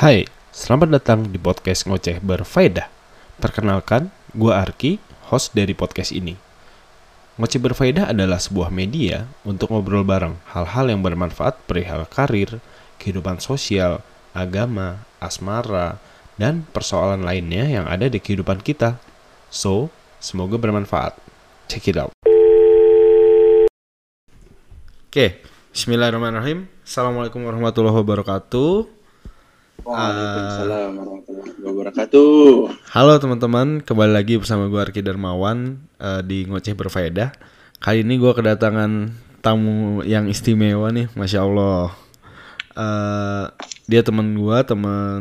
Hai, selamat datang di podcast Ngoceh Berfaedah. Perkenalkan, gue Arki, host dari podcast ini. Ngoceh Berfaedah adalah sebuah media untuk ngobrol bareng hal-hal yang bermanfaat perihal karir, kehidupan sosial, agama, asmara, dan persoalan lainnya yang ada di kehidupan kita. So, semoga bermanfaat. Check it out. Oke, Bismillahirrahmanirrahim. Assalamualaikum warahmatullahi wabarakatuh. Waalaikumsalam warahmatullahi wabarakatuh. Halo teman-teman, kembali lagi bersama gue Arki Darmawan uh, di Ngoceh Berfaedah. Kali ini gue kedatangan tamu yang istimewa nih, masya Allah. Uh, dia teman gue, teman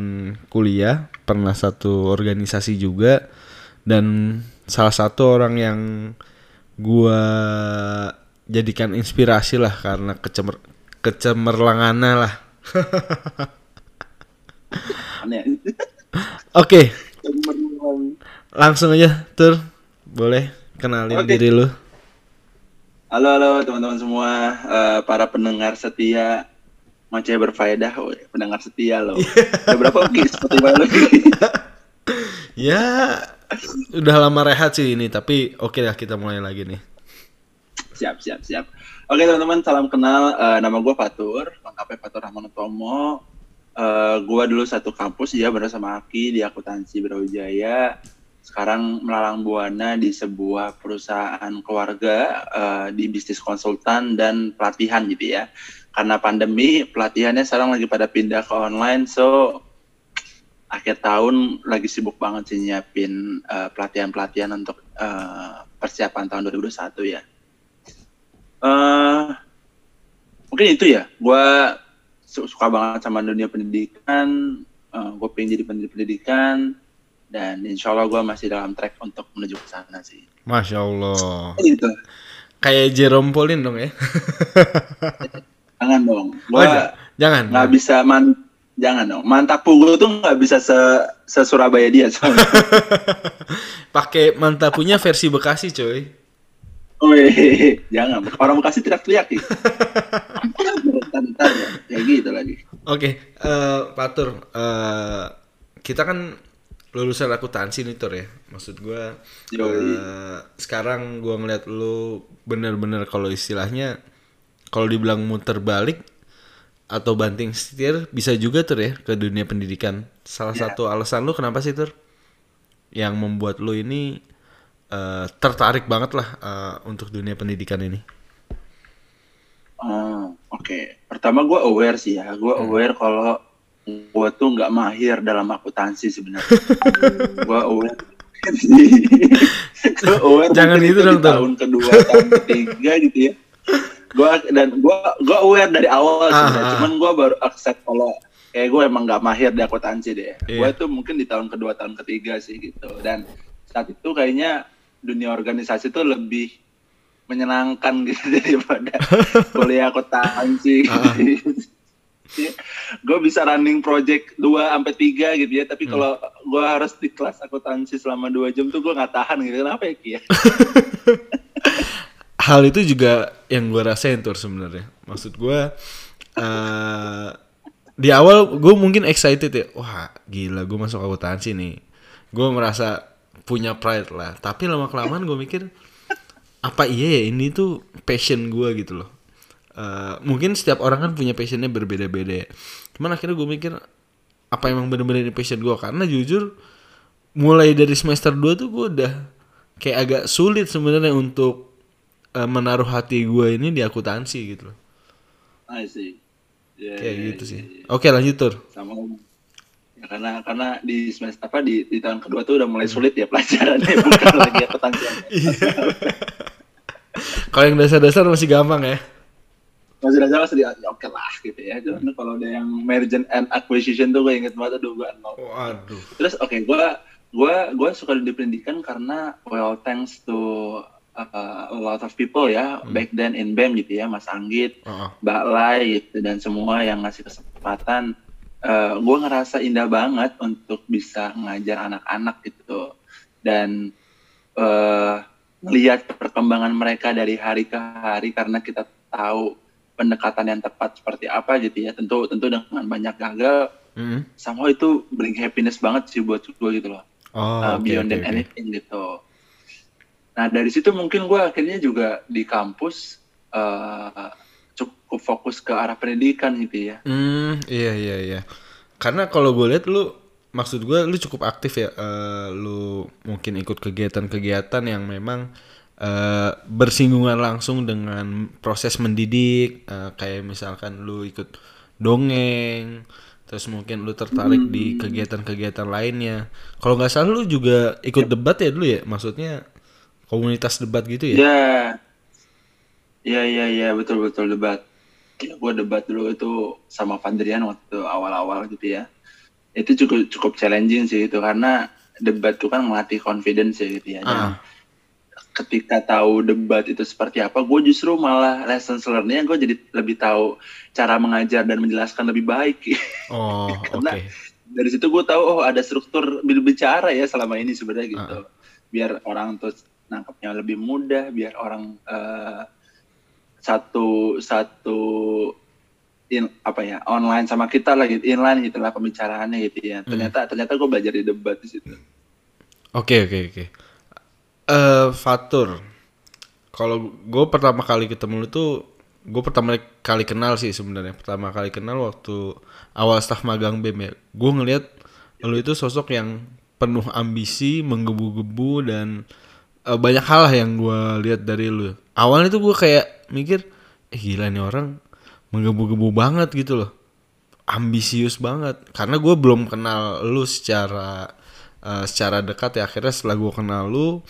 kuliah, pernah satu organisasi juga, dan salah satu orang yang gue jadikan inspirasi lah karena kecemer kecemerlangannya lah. Oke, langsung aja tur, boleh kenalin Oke. diri lu. Halo halo teman-teman semua, eh, para pendengar setia Ngoceh berfaedah, Woi, pendengar setia loh. Ada berapa Ki Spotify lo? Ya, udah lama rehat sih ini, tapi oke lah kita mulai lagi nih. siap siap siap. Oke teman-teman, salam kenal. Eh, nama gue Fatur, lengkapnya Fatur Rahman Tomo. Eh, gue dulu satu kampus ya bareng sama Aki di akuntansi Brawijaya. Sekarang melalang buana di sebuah perusahaan keluarga eh, di bisnis konsultan dan pelatihan gitu ya. Karena pandemi, pelatihannya sekarang lagi pada pindah ke online, so akhir tahun lagi sibuk banget sih nyiapin eh, pelatihan-pelatihan untuk eh, persiapan tahun 2021 ya. eh mungkin itu ya, gue suka banget sama dunia pendidikan, gue pengen jadi pendidik pendidikan, dan insya Allah gue masih dalam track untuk menuju ke sana sih. Masya Allah. Gitu. Kayak Jerome Pauline dong ya? Jangan dong, Oh, gue ja- jangan. nggak bisa man, jangan dong. Mantap gue tuh nggak bisa se, se Surabaya dia soalnya. Pakai mantapunya versi Bekasi, coy. Wih, jangan. Orang Bekasi tidak teriak ya. Ntar, ya gitu lagi. Oke, eh Patur, eh kita kan lulusan akuntansi nih Tur ya. Maksud gue eh, sekarang gua ngeliat lu bener-bener kalau istilahnya kalau dibilang muter balik atau banting setir bisa juga Tur ya ke dunia pendidikan. Salah Iya. satu alasan lu kenapa sih Tur? Yang membuat lu ini eh, tertarik banget lah eh, untuk dunia pendidikan ini. Oh, Oke, pertama gue aware sih ya. Gue aware kalau gue tuh nggak mahir dalam akuntansi sebenarnya. gue aware. gue aware. Jangan mungkin itu dong. Tahun kedua, tahun ketiga gitu ya. Gue dan gue gue aware dari awal sebenarnya. Ah, ah. Cuman gue baru accept kalau kayak gue emang nggak mahir di akuntansi deh. Iya. Gue tuh mungkin di tahun kedua, tahun ketiga sih gitu. Dan saat itu kayaknya dunia organisasi tuh lebih menyenangkan gitu daripada kuliah akuntansi Ah. gitu. gue bisa running project 2 sampai 3 gitu ya, tapi Hmm. kalau gue harus di kelas akuntansi selama 2 jam tuh gue nggak tahan gitu. Kenapa ya Ki ya? hal itu juga yang gue rasain tuh sebenarnya maksud gue eh di awal gue mungkin excited ya wah gila gue masuk akuntansi nih gue merasa punya pride lah tapi lama kelamaan gue mikir apa iya ya ini tuh passion gue gitu loh Eh, mungkin setiap orang kan punya passionnya berbeda-beda ya cuman akhirnya gue mikir apa emang bener-bener ini passion gue karena jujur mulai dari semester 2 tuh gue udah kayak agak sulit sebenarnya untuk eh, menaruh hati gue ini di akuntansi gitu loh. I see. Ya, Kayak ya, gitu ya, sih. ya. Oke lanjut tur. Sama ya, karena karena di semester apa di, di tahun kedua tuh udah mulai sulit ya pelajarannya bukan lagi akuntansi. Kalau yang dasar-dasar masih gampang ya. Masih ada masih ya oke lah gitu ya. Cuman kalau ada yang merger and acquisition tuh gue inget banget aduh gue nol. Waduh. Terus oke, gua gua gua suka di pendidikan karena well thanks to uh, a lot of people ya back then in BEM gitu ya, Mas Anggit, Oh, Mbak Lai gitu dan semua yang ngasih kesempatan. Uh, gua ngerasa indah banget untuk bisa ngajar anak-anak gitu dan uh, melihat perkembangan mereka dari hari ke hari karena kita tahu pendekatan yang tepat seperti apa gitu ya tentu tentu dengan banyak gagal Mm. somehow itu bring happiness banget sih buat gue gitu loh Oh, uh, beyond oke than oke. anything gitu. Nah dari situ mungkin gue akhirnya juga di kampus uh, cukup fokus ke arah pendidikan gitu ya. Hmm, iya iya iya. Karena kalau gue lihat lu maksud gue lu cukup aktif ya. eh, lu mungkin ikut kegiatan-kegiatan yang memang eh, bersinggungan langsung dengan proses mendidik. eh, kayak misalkan lu ikut dongeng, terus mungkin lu tertarik di kegiatan-kegiatan lainnya. Kalau nggak salah lu juga ikut debat ya dulu ya. Maksudnya komunitas debat gitu ya? Ya, ya ya ya betul betul debat. Ya, gue debat dulu itu sama Fandrian waktu awal-awal gitu ya. Itu cukup cukup challenging sih itu karena debat itu kan melatih confidence ya gitu ya. Ah. ketika tahu debat itu seperti apa, gue justru malah lessons learn-nya gue jadi lebih tahu cara mengajar dan menjelaskan lebih baik. Oh. Karena- Dari situ gue tahu oh ada struktur berbicara ya selama ini sebenarnya gitu. Biar orang tuh nangkepnya lebih mudah, biar orang eh, satu satu in, apa ya online sama kita lah gitu, inline gitulah pembicaraannya gitu ya. Ternyata ternyata gue belajar di debat di situ. Oke oke oke. Eh Fatur, kalau gue pertama kali ketemu lu tuh, gue pertama kali kenal sih sebenarnya. Pertama kali kenal waktu awal staf magang BEM ya. Gue ngelihat lu itu sosok yang penuh ambisi, menggebu-gebu dan eh, banyak hal lah yang gue lihat dari lu. Awalnya tuh gue kayak mikir, eh gila nih orang menggebu-gebu banget gitu loh. Ambisius banget. Karena gue belum kenal lu secara eh, secara dekat ya. Akhirnya setelah gue kenal lu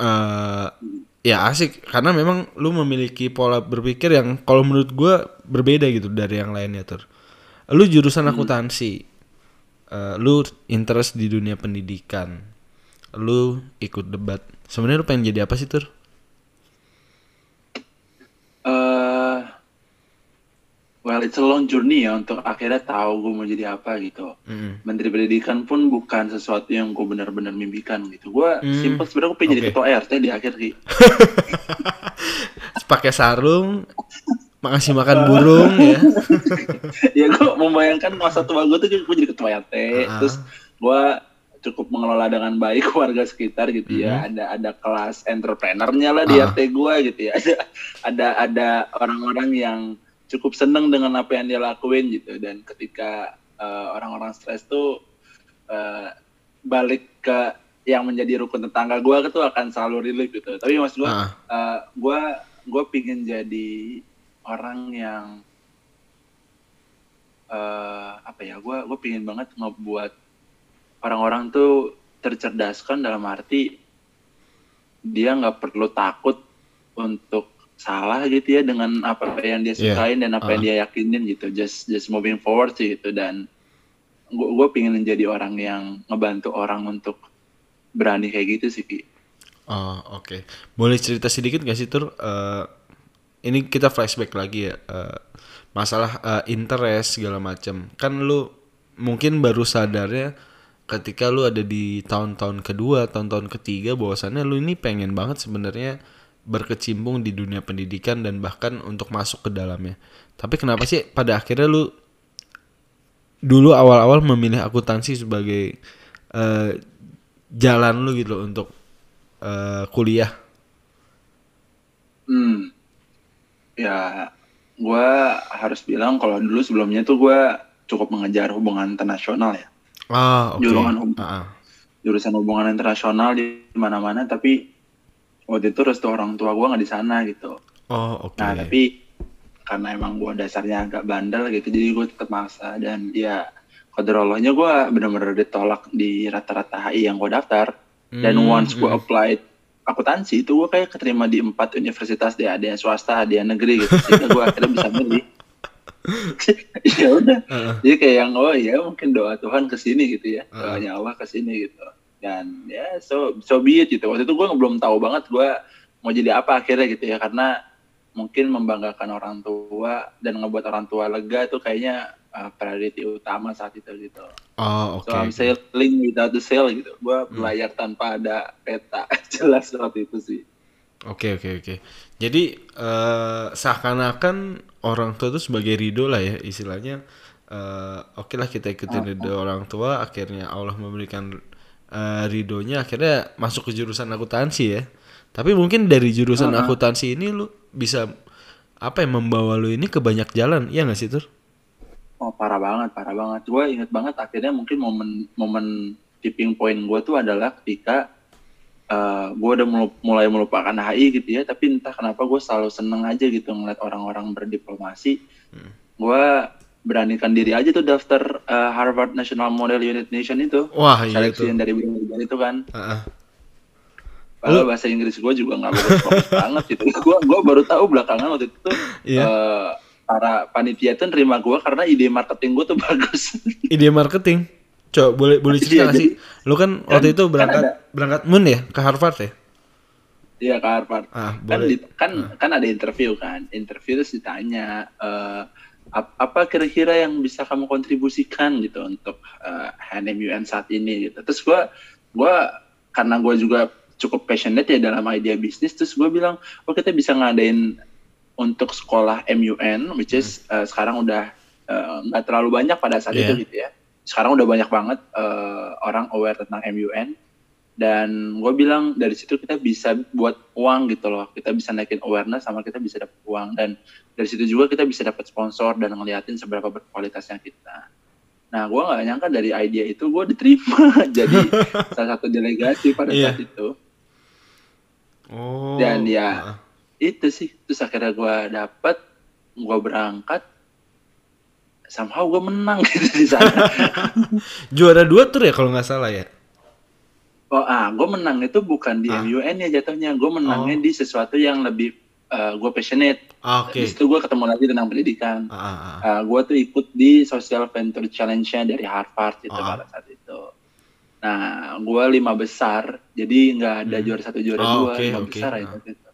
eh ya asik. Karena memang lu memiliki pola berpikir yang kalau menurut gue berbeda gitu dari yang lainnya tur. Lu jurusan akuntansi. Eh, lu interest di dunia pendidikan. Lu ikut debat. Sebenarnya lu pengen jadi apa sih tur well it's a long journey ya untuk akhirnya tahu gue mau jadi apa gitu. Mm. Menteri Pendidikan pun bukan sesuatu yang gue benar-benar mimpikan gitu. Gue Hmm, simple sebenarnya gue pengen jadi oke. ketua RT di akhir Ki. pakai sarung makasih makan burung ya ya gue membayangkan masa tua gue tuh gue jadi ketua RT, Ah. terus gue cukup mengelola dengan baik warga sekitar gitu ya. Mhm. Ada ada kelas entrepreneurnya lah di Ah. RT gue gitu ya. Ada ada ada orang-orang yang cukup seneng dengan apa yang dia lakuin gitu. Dan ketika eh, orang-orang stres tuh eh, balik ke yang menjadi rukun tetangga gue tuh akan selalu relief gitu. Tapi maksud gue Ah. eh, gue gue pingin jadi orang yang eh apa ya gue gue pingin banget ngebuat orang-orang tuh tercerdaskan dalam arti dia nggak perlu takut untuk salah gitu ya dengan apa yang dia Iya. sukain dan apa yang Ah. dia yakinin gitu just just moving forward sih gitu dan gue gue pingin menjadi orang yang ngebantu orang untuk berani kayak gitu sih Ki. Oh oke, boleh cerita sedikit gak sih tur? Eh, ini kita flashback lagi ya, eh, masalah eh, interest segala macam. Kan lu mungkin baru sadarnya ketika lu ada di tahun-tahun kedua, tahun-tahun ketiga, bahwasannya lu ini pengen banget sebenarnya berkecimpung di dunia pendidikan dan bahkan untuk masuk ke dalamnya. Tapi kenapa sih pada akhirnya lu dulu awal-awal memilih akuntansi sebagai eh, jalan lu gitu loh untuk eh, kuliah? Hmm. Ya, gue harus bilang kalau dulu sebelumnya tuh gue cukup mengejar hubungan internasional ya. Ah, oke. Jurusan Ah, ah. Jurusan hubungan internasional di mana-mana, tapi waktu itu restu orang tua gue nggak di sana gitu. Oh, oke. Nah, tapi karena emang gue dasarnya agak bandel gitu, jadi gue tetap maksa. Dan ya, kodrallahnya gue bener-bener ditolak di rata-rata HI yang gue daftar. Dan Hmm, once gue hmm. applied akuntansi, itu gue kayak keterima di empat universitas deh. Ada yang swasta, ada yang negeri gitu. Sehingga gue akhirnya bisa milih. ya udah. Heeh. Jadi kayak yang, oh ya mungkin doa Tuhan ke sini gitu ya. Doanya Allah ke sini gitu. Dan ya so, so be it gitu. Waktu itu gue belum tahu banget gue mau jadi apa akhirnya gitu ya. Karena mungkin membanggakan orang tua dan ngebuat orang tua lega itu kayaknya uh, priority utama saat itu gitu. Oh, oke. So I'm sailing without the sail gitu. Gue berlayar tanpa ada peta. Jelas waktu itu sih. Oke, oke, oke. Jadi eh, seakan-akan orang tua itu sebagai ridho lah ya istilahnya eh, oke lah kita ikutin ridho orang tua akhirnya Allah memberikan eh, ridhonya akhirnya masuk ke jurusan akuntansi ya. Tapi mungkin dari jurusan akuntansi ini lu bisa apa ya membawa lu ini ke banyak jalan iya nggak sih tur? Oh parah banget, parah banget. Gue inget banget akhirnya mungkin momen momen tipping point gue tuh adalah ketika gue udah mulai melupakan HI gitu ya, tapi entah kenapa gue selalu seneng aja gitu ngeliat orang-orang berdiplomasi. Gue beranikan diri aja tuh daftar eh, Harvard National Model Unit Nation itu. wah iya Seleksi yang dari berbagai itu kan. Ah, ah. Padahal bahasa Inggris gue juga nggak bagus-bagus banget gitu. Gue gua baru tahu belakangan waktu itu tuh Iya. eh, para panitia tuh nerima gue karena ide marketing gue tuh bagus. ide marketing coba boleh boleh cerita Iya, nggak sih lu kan, waktu itu kan berangkat ada. berangkat Moon ya ke Harvard ya Iya ke Harvard. ah kan boleh di- kan kan ada interview kan interview terus ditanya eh, ap- apa kira-kira yang bisa kamu kontribusikan gitu untuk eh, HNMUN saat ini gitu? Terus gua gua karena gue juga cukup passionate ya dalam idea bisnis terus gue bilang oh kita bisa ngadain untuk sekolah MUN which is eh, sekarang udah eh, nggak terlalu banyak pada saat Iya. itu gitu ya. Sekarang udah banyak banget eh, orang aware tentang MUN dan gue bilang dari situ kita bisa buat uang gitu loh. Kita bisa naikin awareness sama kita bisa dapat uang. Dan dari situ juga kita bisa dapat sponsor dan ngeliatin seberapa berkualitasnya kita. Nah gue nggak nyangka dari idea itu gue diterima. Jadi salah satu delegasi pada Iya. saat itu. Oh Dan ya- itu sih. Terus akhirnya gue dapet gue berangkat. Somehow gue menang gitu di sana. Juara dua tur ya kalau nggak salah ya Oh ah, gue menang itu bukan di Ah. MUN ya jatuhnya. Gue menangnya Oh. di sesuatu yang lebih gue passionate. Ah, oke Di situ gue ketemu lagi tentang pendidikan. Ah, ah, ah. gue tuh ikut di Social Venture Challenge-nya dari Harvard itu Ah. pada saat itu. Nah, gue lima besar, jadi nggak ada juara satu juara Oh, dua, oke, lima oke. besar Ah. Gitu.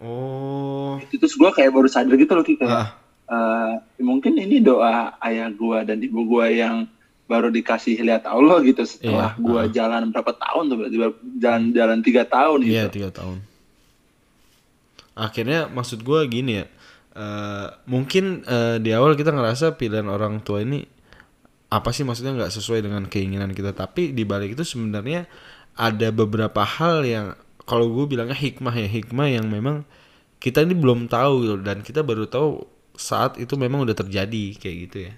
oh Itu terus gue kayak baru sadar gitu loh, Ki, kayak ah. eh, mungkin ini doa ayah gue dan ibu gue yang baru dikasih lihat Allah gitu setelah Iya, gue ah. jalan berapa tahun tuh berarti jalan jalan tiga tahun gitu. Iya tiga tahun. Akhirnya maksud gue gini ya, eh, mungkin eh, di awal kita ngerasa pilihan orang tua ini apa sih maksudnya nggak sesuai dengan keinginan kita, tapi di balik itu sebenarnya ada beberapa hal yang kalau gue bilangnya hikmah ya hikmah yang memang kita ini belum tahu gitu, dan kita baru tahu saat itu memang udah terjadi kayak gitu ya.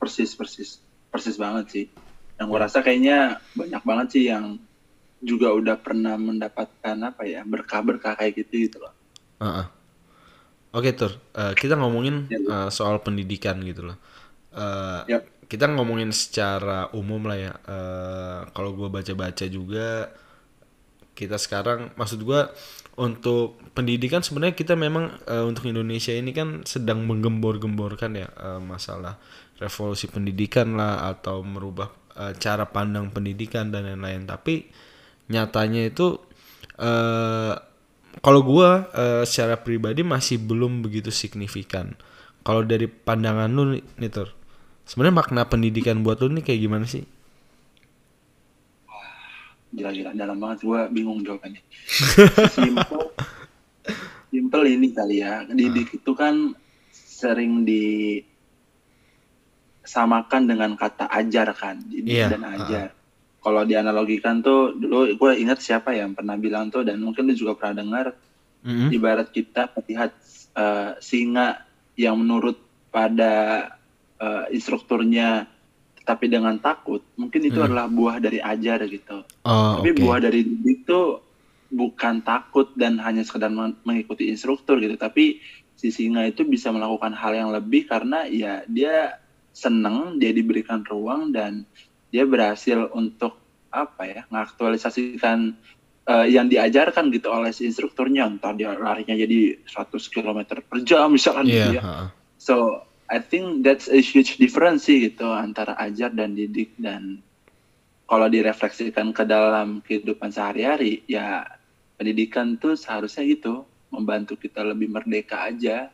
persis persis persis banget sih yang gue rasa kayaknya banyak banget sih yang juga udah pernah mendapatkan apa ya berkah-berkah kayak gitu gitu loh Ah, ah. Oke tur, Eh, kita ngomongin Ya, eh, soal pendidikan gitu loh. Eh, Yap. Kita ngomongin secara umum lah ya. Eh, kalau gue baca-baca juga, kita sekarang, maksud gue untuk pendidikan sebenarnya kita memang eh, untuk Indonesia ini kan sedang menggembor-gemborkan ya eh, masalah revolusi pendidikan lah atau merubah eh, cara pandang pendidikan dan lain-lain. Tapi nyatanya itu eh kalau gua eh, secara pribadi masih belum begitu signifikan. Kalau dari pandangan lu nih, Tur, sebenarnya makna pendidikan buat lu nih kayak gimana sih? gila-gila dalam banget gue bingung jawabannya simple simple ini kali ya didik itu kan sering disamakan dengan kata ajar kan didik Iya, dan ajar kalau dianalogikan tuh dulu gue ingat siapa yang pernah bilang tuh dan mungkin lu juga pernah dengar Mm-mm. ibarat kita melihat eh, singa yang menurut pada eh, instrukturnya tapi dengan takut mungkin itu Hmm. adalah buah dari ajar gitu Oh, tapi oke. buah dari itu bukan takut dan hanya sekedar meng- mengikuti instruktur gitu tapi si singa itu bisa melakukan hal yang lebih karena ya dia seneng dia diberikan ruang dan dia berhasil untuk apa ya mengaktualisasikan eh, yang diajarkan gitu oleh si instrukturnya. Entah dia larinya jadi 100 km per jam misalkan Iya, gitu ya. so I think that's a huge difference sih gitu antara ajar dan didik. Dan kalau direfleksikan ke dalam kehidupan sehari-hari ya pendidikan tuh seharusnya gitu membantu kita lebih merdeka aja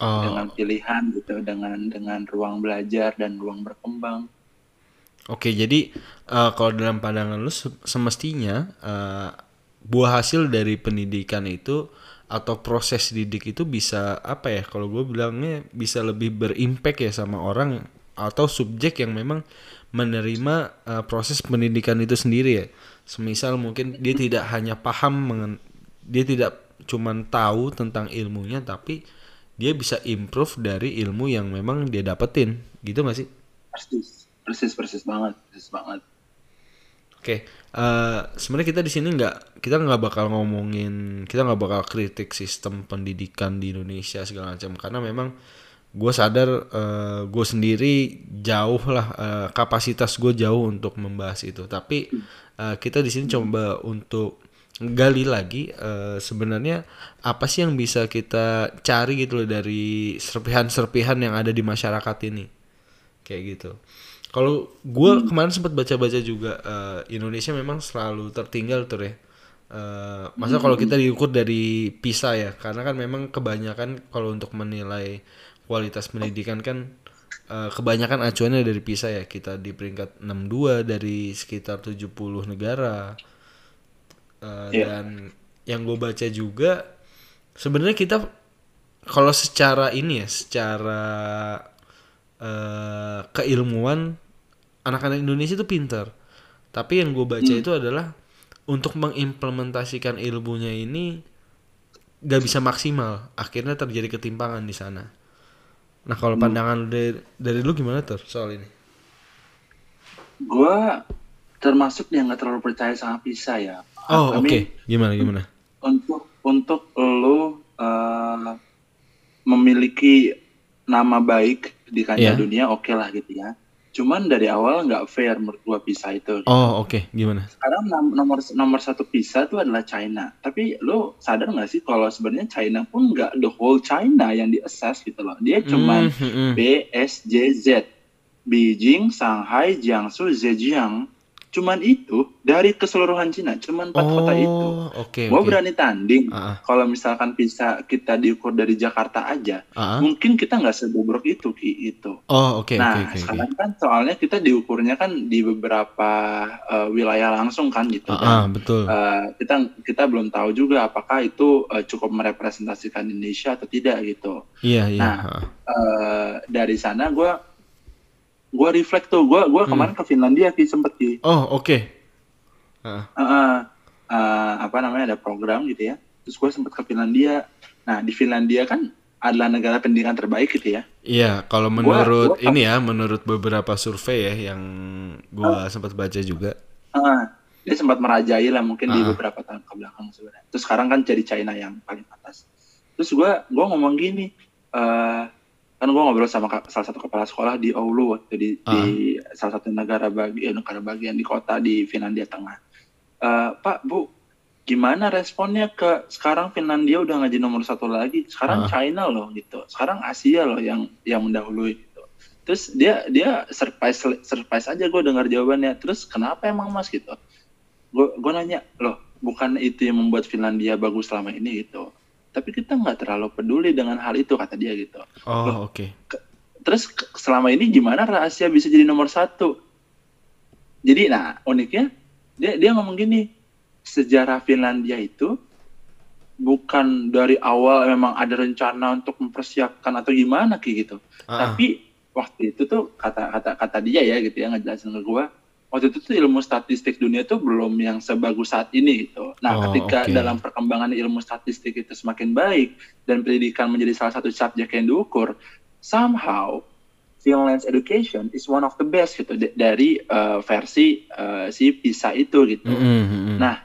Oh, dengan pilihan gitu dengan dengan ruang belajar dan ruang berkembang. Oke, jadi eh, kalau dalam pandangan lu se- semestinya eh, buah hasil dari pendidikan itu atau proses didik itu bisa apa ya kalau gue bilangnya bisa lebih berimpact ya sama orang atau subjek yang memang menerima uh, proses pendidikan itu sendiri ya. Semisal mungkin dia tidak hanya paham mengen dia tidak cuman tahu tentang ilmunya tapi dia bisa improve dari ilmu yang memang dia dapetin. Gitu gak sih? Persis. Persis persis banget persis banget. Oke, uh, sebenarnya kita di sini nggak kita nggak bakal ngomongin kita nggak bakal kritik sistem pendidikan di Indonesia segala macam. Karena memang gue sadar uh, gue sendiri jauh lah uh, kapasitas gue jauh untuk membahas itu. Tapi uh, kita di sini coba untuk gali lagi uh, sebenarnya apa sih yang bisa kita cari gitu loh dari serpihan-serpihan yang ada di masyarakat ini kayak gitu kalau gue hmm. kemarin sempat baca-baca juga uh, Indonesia memang selalu tertinggal tuh ya. Uh, masa hmm. kalau kita diukur dari PISA ya, karena kan memang kebanyakan kalau untuk menilai kualitas pendidikan kan uh, kebanyakan acuannya dari PISA ya. Kita di peringkat 62 dari sekitar 70 negara. Uh, yeah. Dan yang gue baca juga sebenarnya kita kalau secara ini ya, secara uh, keilmuan anak-anak Indonesia itu pintar tapi yang gue baca hmm. itu adalah untuk mengimplementasikan ilmunya ini gak bisa maksimal akhirnya terjadi ketimpangan di sana nah kalau hmm. pandangan dari dari lu gimana tuh soal ini gue termasuk yang gak terlalu percaya sama PISA ya oh oke okay. gimana gimana untuk untuk lo uh, memiliki nama baik di kancah yeah. dunia oke okay lah gitu ya cuman dari awal nggak fair menurut gua PISA itu. Gitu. Oh oke, okay. gimana? Sekarang nomor nomor satu PISA itu adalah China. Tapi lo sadar nggak sih kalau sebenarnya China pun nggak the whole China yang di assess gitu loh. Dia cuma mm -hmm. B, S, J, Z. Beijing, Shanghai, Jiangsu, Zhejiang, cuman itu dari keseluruhan Cina cuman empat oh, kota itu okay, gue okay. berani tanding uh -uh. kalau misalkan bisa kita diukur dari Jakarta aja uh -uh. mungkin kita nggak sebobrok itu ki itu oh oke okay, nah okay, okay, sekarang okay. kan soalnya kita diukurnya kan di beberapa uh, wilayah langsung kan gitu uh -uh, kan betul uh, kita kita belum tahu juga apakah itu uh, cukup merepresentasikan Indonesia atau tidak gitu iya yeah, iya yeah. nah uh, dari sana gue gue reflect tuh. Gue gue hmm. kemarin ke Finlandia sih sempet sih. Oh oke. Okay. uh. uh, uh, uh, apa namanya ada program gitu ya. Terus gue sempet ke Finlandia. Nah di Finlandia kan adalah negara pendidikan terbaik gitu ya. Iya kalau menurut gua, gua, ini ya menurut beberapa survei ya yang gue uh, sempat baca juga. Uh, dia sempat merajai lah mungkin uh. di beberapa tahun ke belakang sebenarnya. Terus sekarang kan jadi China yang paling atas. Terus gue gue ngomong gini uh, kan gue ngobrol sama salah satu kepala sekolah di Oulu waktu di, uh. di salah satu negara bagian eh, negara bagian di kota di Finlandia Tengah. Uh, Pak, Bu, gimana responnya ke sekarang Finlandia udah ngaji nomor satu lagi, sekarang uh. China loh gitu, sekarang Asia loh yang yang mendahului gitu. Terus dia dia surprise surprise aja gue dengar jawabannya. Terus kenapa emang Mas gitu? Gue gue nanya loh, bukan itu yang membuat Finlandia bagus selama ini gitu tapi kita nggak terlalu peduli dengan hal itu kata dia gitu. Oh oke. Okay. Terus selama ini gimana rahasia bisa jadi nomor satu? Jadi nah uniknya dia dia ngomong gini sejarah Finlandia itu bukan dari awal memang ada rencana untuk mempersiapkan atau gimana kayak gitu. Uh -uh. Tapi waktu itu tuh kata kata kata dia ya gitu ya ngejelasin ke gue waktu itu tuh ilmu statistik dunia tuh belum yang sebagus saat ini gitu. Nah, oh, ketika okay. dalam perkembangan ilmu statistik itu semakin baik dan pendidikan menjadi salah satu subjek yang diukur, somehow Finland's education is one of the best gitu dari uh, versi uh, si PISA itu gitu. Mm -hmm. Nah,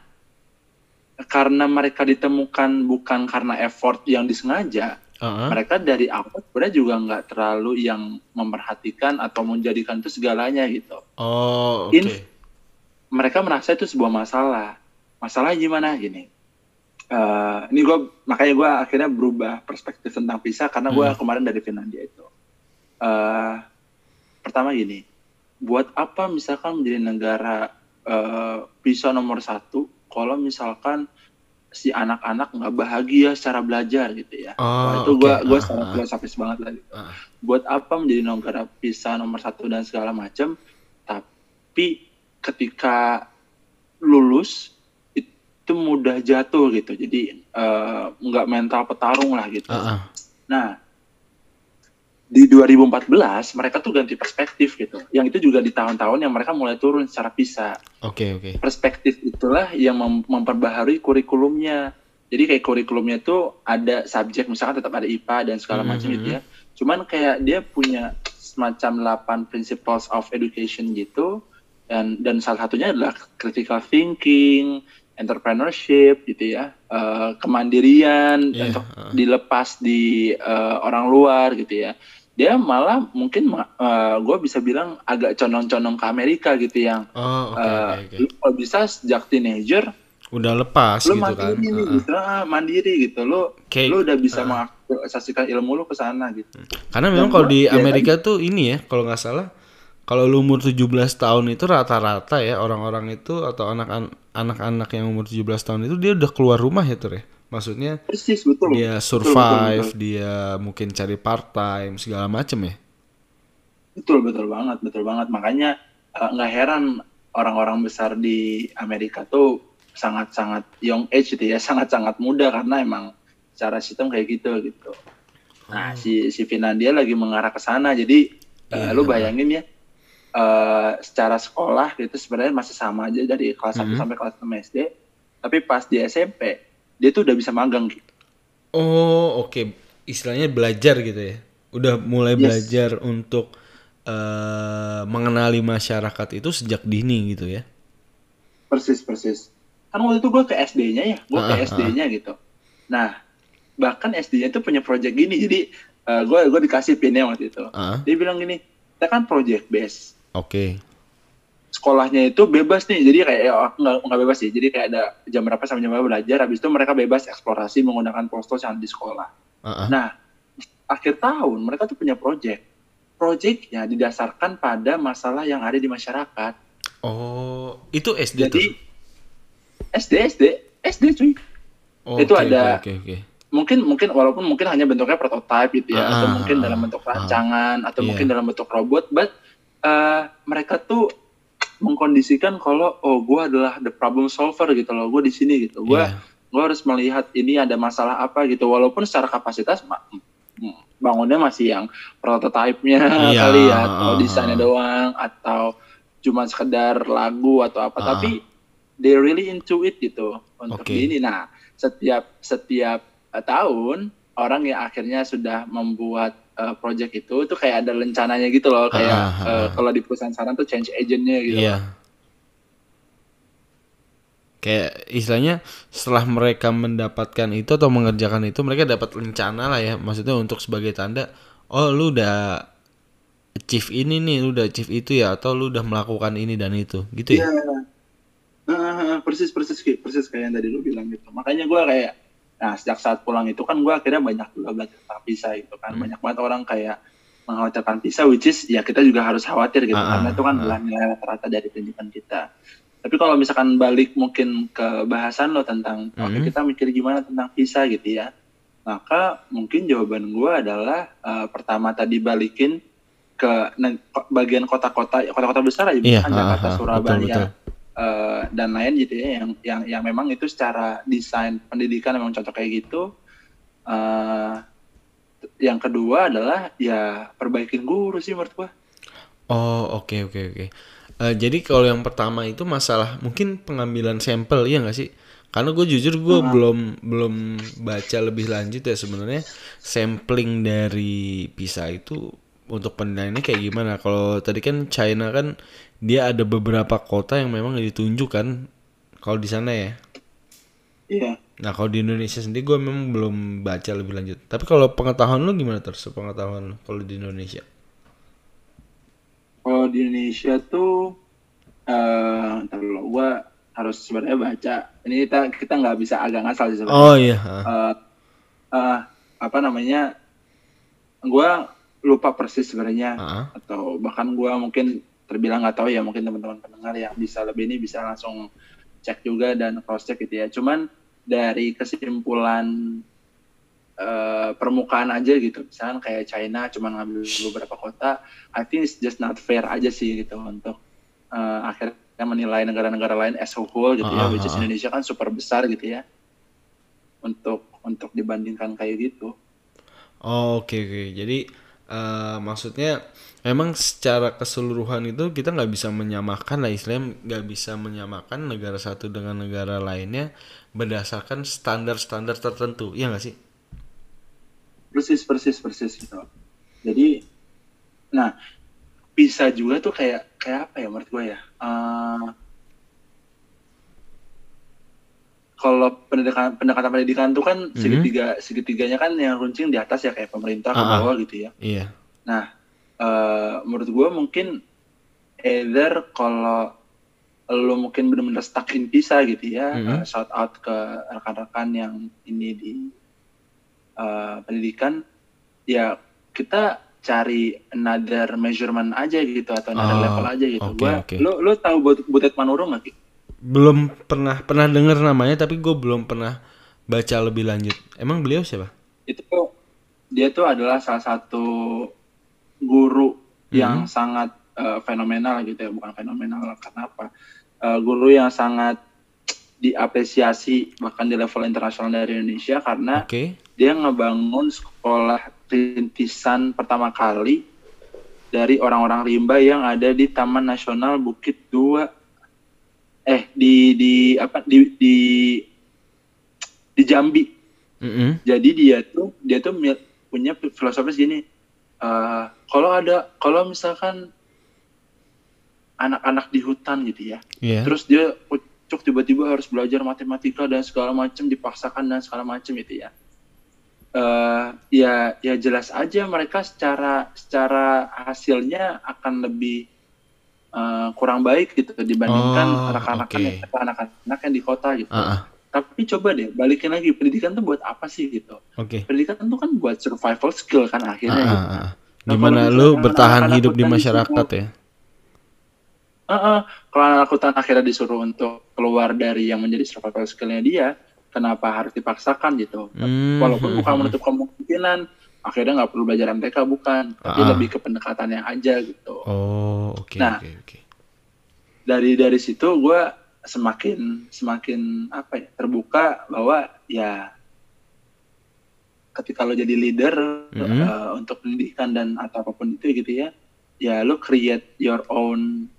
karena mereka ditemukan bukan karena effort yang disengaja, Uh-huh. Mereka dari awal sebenarnya juga nggak terlalu yang memperhatikan atau menjadikan itu segalanya gitu. Oh, oke. Okay. mereka merasa itu sebuah masalah. Masalah gimana gini? Uh, ini gue makanya gue akhirnya berubah perspektif tentang PISA karena gue hmm. kemarin dari Finlandia itu. Uh, pertama gini, buat apa misalkan menjadi negara uh, PISA nomor satu kalau misalkan si anak-anak nggak bahagia secara belajar gitu ya. Oh, Wah, itu gue okay. gue sangat uh, filosofis banget lah. Gitu. Uh. Buat apa menjadi negara PISA nomor satu dan segala macam, tapi ketika lulus itu mudah jatuh gitu. Jadi eh, nggak mental petarung lah gitu. Ah, ah. Nah, di 2014 mereka tuh ganti perspektif gitu. Yang itu juga di tahun-tahun yang mereka mulai turun secara pisah. Oke oke. Perspektif itulah yang mem- memperbaharui kurikulumnya. Jadi kayak kurikulumnya tuh ada subjek misalkan tetap ada IPA dan segala macam Mhm. gitu ya. Cuman kayak dia punya semacam 8 principles of education gitu dan dan salah satunya adalah critical thinking, entrepreneurship gitu ya, eh, kemandirian Iya, untuk dilepas di eh, orang luar gitu ya. Dia malah mungkin gue bisa bilang agak condong-condong ke Amerika gitu yang Oh eh, oke oke. lu kalau bisa sejak teenager Udah lepas lu gitu mandiri kan. nih, Ah, ah. gitu, ah, mandiri gitu lu Kayak- lu udah bisa ah. mengaktualisasikan ilmu lu ke sana gitu. Karena memang kalau di ya kan? Amerika tuh ini ya, kalau nggak salah, kalau lu umur 17 tahun itu rata-rata ya orang-orang itu atau anak anak-anak yang umur 17 tahun itu dia udah keluar rumah ya tuh ya. Maksudnya Persis betul. dia Betul, survive, betul, dia mungkin cari part time segala macem ya. betul betul banget, betul banget. Makanya eh, nggak heran orang-orang besar di Amerika tuh sangat-sangat young age gitu ya, sangat-sangat muda karena emang secara sistem kayak gitu gitu. Nah, Oh. si si Finlandia lagi mengarah ke sana. Jadi eh, Iya. lu bayangin ya eh, secara sekolah gitu sebenarnya masih sama aja dari kelas 1 Mhm. sampai kelas 6 SD. Tapi pas di SMP dia tuh udah bisa magang gitu. Oh, oke. Istilahnya belajar gitu ya. Udah mulai Yes. belajar untuk eh, mengenali masyarakat itu sejak dini gitu ya. Persis persis. Kan waktu itu gue ke SD-nya ya, gue ke Ah, ah, SD-nya gitu. Nah, bahkan SD-nya tuh punya project gini. Jadi gue gue dikasih pinnya waktu itu. Ah, Dia bilang gini, kita kan project base. Oke. Sekolahnya itu bebas nih, jadi kayak ya, nggak nggak bebas sih. Jadi kayak ada jam berapa sampai jam berapa belajar. Habis itu mereka bebas eksplorasi menggunakan postos yang di sekolah. Ah, ah. Nah, akhir tahun mereka tuh punya project. Projectnya didasarkan pada masalah yang ada di masyarakat. Oh, itu SD tuh. Jadi SD SD SD cuy. Oh, itu oke, ada- Oke, oke, oke. Mungkin mungkin walaupun mungkin hanya bentuknya prototype gitu ya, Ah, atau mungkin ah, dalam bentuk ah. rancangan, atau Iya. mungkin dalam bentuk robot, but eh, mereka tuh mengkondisikan kalau oh gue adalah the problem solver gitu loh, gue di sini gitu, gue Iya. gue harus melihat ini ada masalah apa gitu, walaupun secara kapasitas ma- hmm, bangunnya masih yang prototype-nya Iya, kali ya, atau desainnya doang, atau cuma sekedar lagu atau apa, Ah. tapi they really into it gitu untuk Oke. ini. Nah, setiap setiap eh, tahun orang yang akhirnya sudah membuat eh, project itu itu kayak ada rencananya gitu loh, kayak ah. kalau di perusahaan sana tuh change agentnya gitu. Iya. Kayak istilahnya setelah mereka mendapatkan itu atau mengerjakan itu mereka dapat rencana lah ya maksudnya untuk sebagai tanda oh lu udah achieve ini nih lu udah achieve itu ya atau lu udah melakukan ini dan itu gitu ya. Iya. Ah, persis persis persis kayak yang tadi lu bilang gitu. Makanya gue kayak nah sejak saat pulang itu kan gue akhirnya banyak juga belajar tentang pisah gitu kan. Hmm. Banyak banget orang kayak mengkhawatirkan pisah which is ya kita juga harus khawatir gitu Ah, karena itu kan ah. bukan nilai rata-rata dari pendidikan kita. Tapi kalau misalkan balik mungkin ke bahasan lo tentang oke Mhm. kita mikir gimana tentang pisah gitu ya. Maka mungkin jawaban gue adalah eh, pertama tadi balikin ke bagian kota-kota kota-kota besar aja Iya, misalkan ah, Jakarta, ah, betul, Surabaya, betul. Eh, dan lain gitu ya yang yang yang memang itu secara desain pendidikan memang cocok kayak gitu. Eh, yang kedua adalah ya perbaikin guru sih menurut gua. Oh, oke oke oke. Eh, jadi kalau yang pertama itu masalah mungkin pengambilan sampel iya nggak sih? Karena gue jujur gue belum belum baca lebih lanjut ya sebenarnya sampling dari PISA itu untuk penilaiannya kayak gimana? Kalau tadi kan China kan dia ada beberapa kota yang memang ditunjukkan kalau di sana ya. Iya. Nah kalau di Indonesia sendiri gue memang belum baca lebih lanjut. Tapi kalau pengetahuan lu gimana terus? Pengetahuan lu kalau di Indonesia? Kalau di Indonesia tuh eh ntar dulu gua harus sebenarnya baca. Ini kita kita nggak bisa agak ngasal sih sebenarnya. Oh iya. Eh, eh, apa namanya? Gua lupa persis sebenarnya ah. atau bahkan gua mungkin terbilang nggak tahu ya mungkin teman-teman pendengar yang bisa lebih ini bisa langsung cek juga dan cross check gitu ya cuman dari kesimpulan eh, permukaan aja gitu misalnya kayak China cuma ngambil beberapa kota I think it's just not fair aja sih gitu untuk eh, akhirnya menilai negara-negara lain as a whole gitu ya, Ah, which is. Indonesia kan super besar gitu ya. Untuk untuk dibandingkan kayak gitu. Oh, oke oke. Jadi eh, maksudnya memang secara keseluruhan itu kita nggak bisa menyamakan lah istilahnya nggak bisa menyamakan negara satu dengan negara lainnya berdasarkan standar-standar tertentu. Iya nggak sih? Persis persis persis gitu. Jadi nah bisa juga tuh kayak kayak apa ya menurut gue ya. Eh, kalau pendidikan pendekatan pendidikan tuh kan segitiga segitiganya kan yang runcing di atas ya kayak pemerintah ke Ah, ah. bawah gitu ya. Iya. Nah, eh, menurut gue mungkin either kalau lo mungkin benar-benar stuck in PISA gitu ya, Mhm. eh, shout out ke rekan-rekan yang ini di eh, pendidikan, ya kita cari another measurement aja gitu atau another Oh, level aja gitu. oke, Gua, oke. lo lo tahu But- Butet Manurung nggak? Belum pernah pernah dengar namanya tapi gue belum pernah baca lebih lanjut. Emang beliau siapa? Itu dia tuh adalah salah satu guru yang sangat eh, fenomenal gitu ya, bukan fenomenal karena apa? Eh, guru yang sangat diapresiasi bahkan di level internasional dari Indonesia karena Oke. dia ngebangun sekolah rintisan pertama kali dari orang-orang rimba yang ada di Taman Nasional Bukit Dua eh di di apa di di di Jambi Mm-mm. jadi dia tuh dia tuh punya filosofis gini eh, kalau ada kalau misalkan anak-anak di hutan gitu ya Iya. terus dia pucuk tiba-tiba harus belajar matematika dan segala macam dipaksakan dan segala macam gitu ya eh ya ya jelas aja mereka secara secara hasilnya akan lebih eh, kurang baik gitu dibandingkan Oh, anak-anak oke. yang anak-anak yang di kota gitu Ah, ah. tapi coba deh balikin lagi pendidikan tuh buat apa sih gitu Oke. pendidikan tuh kan buat survival skill kan akhirnya ah, gitu. ah. Nah, Gimana lu bertahan hidup di masyarakat ya? Heeh, kalau anak hutan akhirnya disuruh untuk keluar dari yang menjadi survival skillnya dia, kenapa harus dipaksakan gitu? Hmm, Walaupun bukan menutup kemungkinan, akhirnya nggak perlu belajar MTK bukan, tapi Ah. lebih ke pendekatannya aja gitu. Oh, oke Nah. oke oke. Dari dari situ gue semakin semakin apa ya terbuka bahwa ya ketika lo jadi leader Mhm. eh, untuk pendidikan dan atau apa pun itu gitu ya, ya lo create your own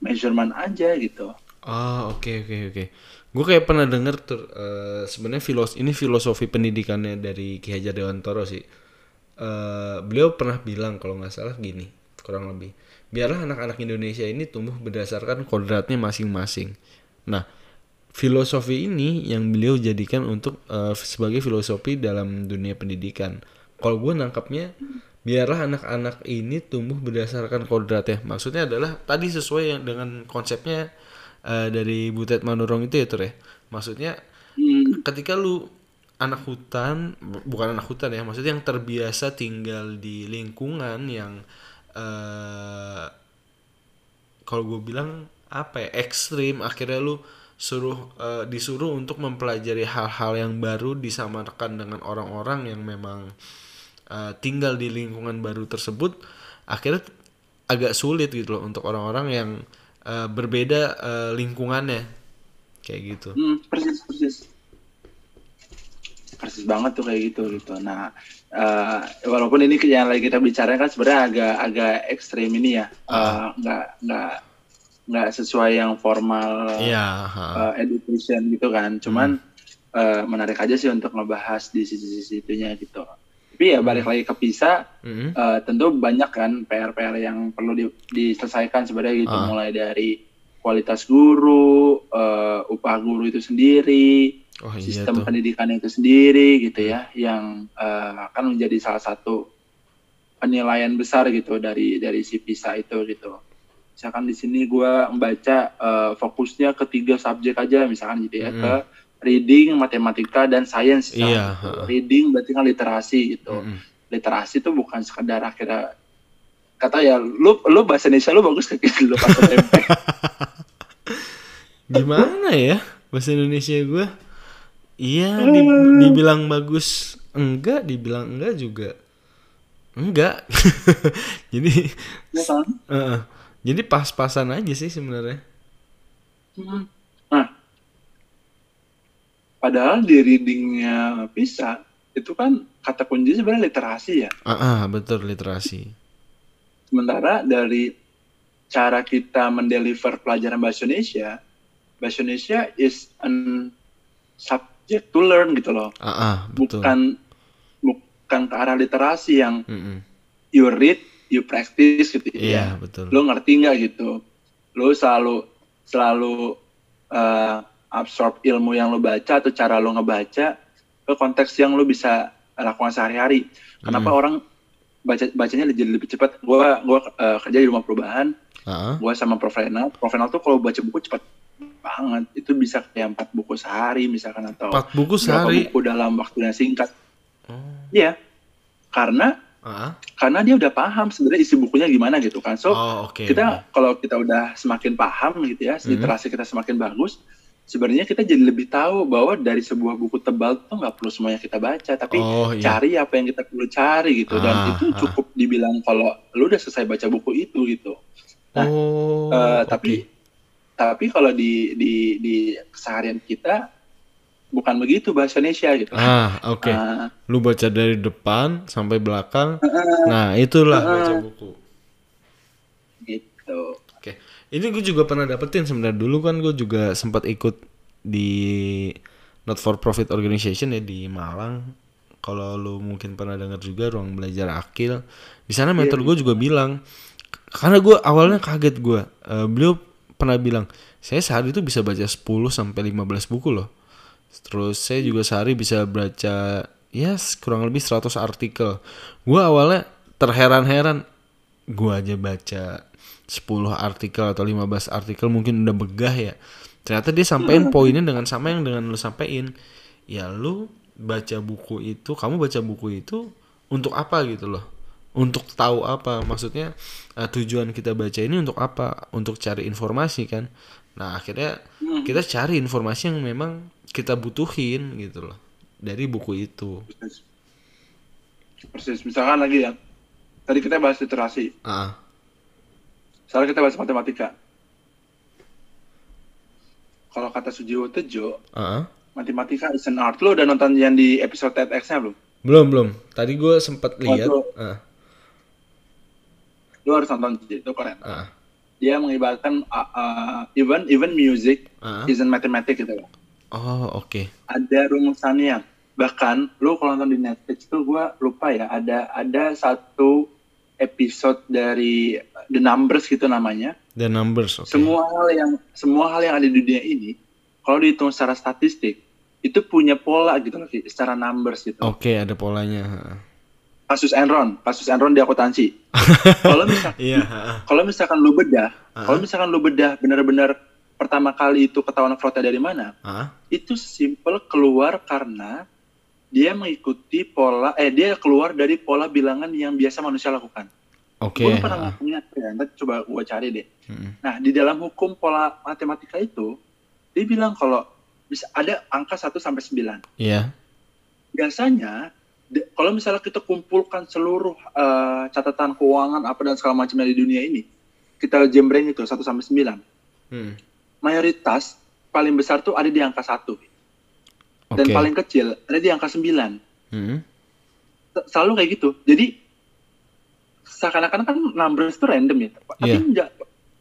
measurement aja gitu. Oh, oke oke oke. Gue kayak pernah denger tuh eh, sebenarnya filos ini filosofi pendidikannya dari Ki Hajar Dewantara sih. Eh, beliau pernah bilang kalau nggak salah gini, kurang lebih. Biarlah anak-anak Indonesia ini tumbuh berdasarkan kodratnya masing-masing. Nah, filosofi ini yang beliau jadikan untuk eh, sebagai filosofi dalam dunia pendidikan. Kalau gue nangkapnya, biarlah anak-anak ini tumbuh berdasarkan kodratnya. Maksudnya adalah tadi sesuai dengan konsepnya eh, dari Butet Manurung itu ya Tur ya. Maksudnya Hmm, ketika lu anak hutan bu- bukan anak hutan ya maksudnya yang terbiasa tinggal di lingkungan yang eh kalau gue bilang apa ya ekstrim. Akhirnya lu suruh eh, disuruh untuk mempelajari hal-hal yang baru disamakan dengan orang-orang yang memang eh, tinggal di lingkungan baru tersebut akhirnya agak sulit gitu loh untuk orang-orang yang eh, berbeda eh, lingkungannya. Kayak gitu. Hmm, persis persis banget tuh kayak gitu gitu. Nah eh, walaupun ini yang lagi kita bicara kan sebenarnya agak agak ekstrim ini ya. Eh, nggak nggak nggak sesuai yang formal Iya, ha. eh, education gitu kan. Cuman eh, menarik aja sih untuk ngebahas di sisi-sisi itunya gitu. Tapi ya balik lagi ke PISA Mm-mm. eh, tentu banyak kan PR-PR yang perlu di- diselesaikan sebenarnya gitu. Ah. mulai dari kualitas guru, eh, upah guru itu sendiri, Oh iya sistem tuh. pendidikan itu sendiri gitu ya, yang eh, akan menjadi salah satu penilaian besar gitu dari dari si PISA itu gitu. Misalkan di sini gue membaca eh, fokusnya ke tiga subjek aja misalkan gitu ya, Mm-mm. ke reading, matematika dan sains. misalkan Iya, gitu. Reading berarti kan literasi gitu Mm-mm. literasi itu bukan sekedar akhirnya kata ya lu lu bahasa Indonesia lu bagus kayak gitu lu pas Gimana ya bahasa Indonesia gue? Iya, di- dibilang bagus enggak, dibilang enggak juga enggak. jadi ya kan eh, jadi pas-pasan aja sih sebenarnya. Hmm. Nah, padahal di readingnya bisa itu kan kata kunci sebenarnya literasi ya. Ah, ah, betul literasi. Sementara dari cara kita mendeliver pelajaran bahasa Indonesia, bahasa Indonesia is an subject to learn gitu loh. Ah, ah, betul. Bukan bukan ke arah literasi yang Mm-mm. you read, you practice gitu Iya, ya. betul. Lo ngerti nggak gitu? Lo selalu selalu uh, absorb ilmu yang lo baca atau cara lo ngebaca ke konteks yang lo bisa lakukan sehari-hari. Kenapa Hmm. orang baca bacanya jadi lebih cepat? Gua gua uh, kerja di rumah perubahan, Ah, ah. gua sama Prof Renal. Prof Renal tuh kalau baca buku cepat banget. Itu bisa kayak empat buku sehari misalkan atau Empat buku sehari. buku dalam waktu yang singkat. Oh. Iya. Karena Ah, ah. karena dia udah paham sebenarnya isi bukunya gimana gitu kan. So oh, oke. kita kalau kita udah semakin paham gitu ya, Hmm. literasi kita semakin bagus, sebenarnya kita jadi lebih tahu bahwa dari sebuah buku tebal tuh nggak perlu semuanya kita baca, tapi Oh, iya. cari apa yang kita perlu cari gitu. Dan Ah, itu ah. cukup dibilang kalau lu udah selesai baca buku itu gitu. Nah, oh, Eh, oke. tapi tapi kalau di di di keseharian kita bukan begitu bahasa Indonesia gitu. Ah, oke. Ah, Lu baca dari depan sampai belakang. Nah, itulah baca buku. gitu. Oke. Ini gue juga pernah dapetin sebenarnya dulu kan gue juga sempat ikut di not for profit organization ya di Malang. Kalau lu mungkin pernah dengar juga ruang belajar akil. Di sana mentor gue juga bilang karena gue awalnya kaget gue. Eh, beliau pernah bilang, "Saya sehari itu bisa baca 10 sampai 15 buku loh." Terus saya juga sehari bisa baca ya kurang lebih 100 artikel. Gue awalnya terheran-heran gue aja baca 10 artikel atau 15 artikel mungkin udah begah ya. Ternyata dia sampein poinnya dengan sama yang dengan lu sampein. Ya lu baca buku itu, kamu baca buku itu untuk apa gitu loh. Untuk tahu apa? Maksudnya eh, tujuan kita baca ini untuk apa? Untuk cari informasi kan. Nah, akhirnya kita cari informasi yang memang kita butuhin gitu loh dari buku itu. Persis. Persis. Misalkan lagi ya, tadi kita bahas literasi. Ah, Sekarang kita bahas matematika. Kalau kata Sujiwo Tejo, ah, matematika is an art. Lo udah nonton yang di episode TEDx-nya belum? belum belum. Tadi gue sempat lihat. tuh. Lo harus nonton itu keren. ah, Dia mengibaratkan uh, uh, even even music ah. isn't mathematics gitu loh. Oh oke. Ada rumusannya. Bahkan lo kalau nonton di Netflix tuh gue lupa ya ada ada satu episode dari The Numbers gitu namanya. The numbers. Oke. Semua hal yang semua hal yang ada di dunia ini kalau dihitung secara statistik itu punya pola gitu loh, secara numbers gitu. Oke ada polanya. Kasus Enron, kasus Enron di akuntansi. kalau misal Iya. ah, kalau misalkan lu bedah, Ah. kalau misalkan lu bedah benar-benar pertama kali itu ketahuan fraudnya dari mana? ah. Itu simple keluar karena dia mengikuti pola eh dia keluar dari pola bilangan yang biasa manusia lakukan. Oke. Gue pernah ah. ngomongnya ya, nanti coba gue cari deh. Mm-mm. Nah, di dalam hukum pola matematika itu, dia bilang kalau bisa ada angka 1 sampai 9. Iya. Biasanya kalau misalnya kita kumpulkan seluruh eh, catatan keuangan apa dan segala macamnya di dunia ini, kita jembreng itu 1 sampai 9. Hmm. Mayoritas paling besar tuh ada di angka 1 dan Oke. paling kecil ada di angka 9. Hmm. Selalu kayak gitu. Jadi seakan-akan kan numbers itu random ya. Tapi Iya. enggak.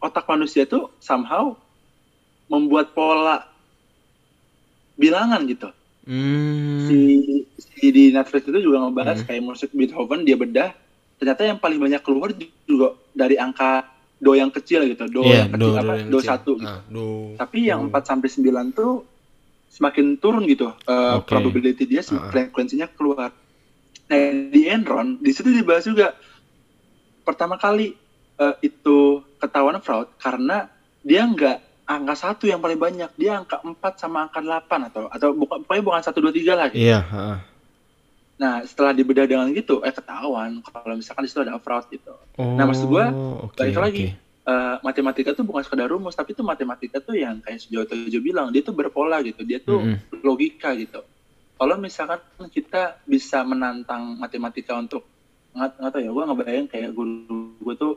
Otak manusia tuh somehow membuat pola bilangan gitu. Hmm. si, si di Netflix itu juga ngebahas Hmm. kayak musik Beethoven dia bedah ternyata yang paling banyak keluar juga dari angka do yang kecil gitu do Iya. yang Do, kecil do, apa yang do satu gitu. Ah, do. tapi yang do. 4 sampai 9 tuh semakin turun gitu eh, Oke. probability dia Ah. frekuensinya keluar nah di Enron di situ dibahas juga pertama kali eh, itu ketahuan fraud karena dia nggak angka satu yang paling banyak dia angka 4 sama angka 8 atau atau bukan pokoknya bukan satu dua tiga lah gitu. Iya. ah. Nah, setelah dibedah dengan gitu, eh ketahuan kalau misalkan di situ ada fraud gitu. Oh. Nah, maksud gua, oke, balik lagi. oke. Eh, matematika tuh bukan sekedar rumus, tapi itu matematika tuh yang kayak Sujoto Tejo bilang, dia tuh berpola gitu, dia tuh Mm-mm. logika gitu. Kalau misalkan kita bisa menantang matematika untuk nggak nggak tahu ya, gue ngebayang kayak guru gue tuh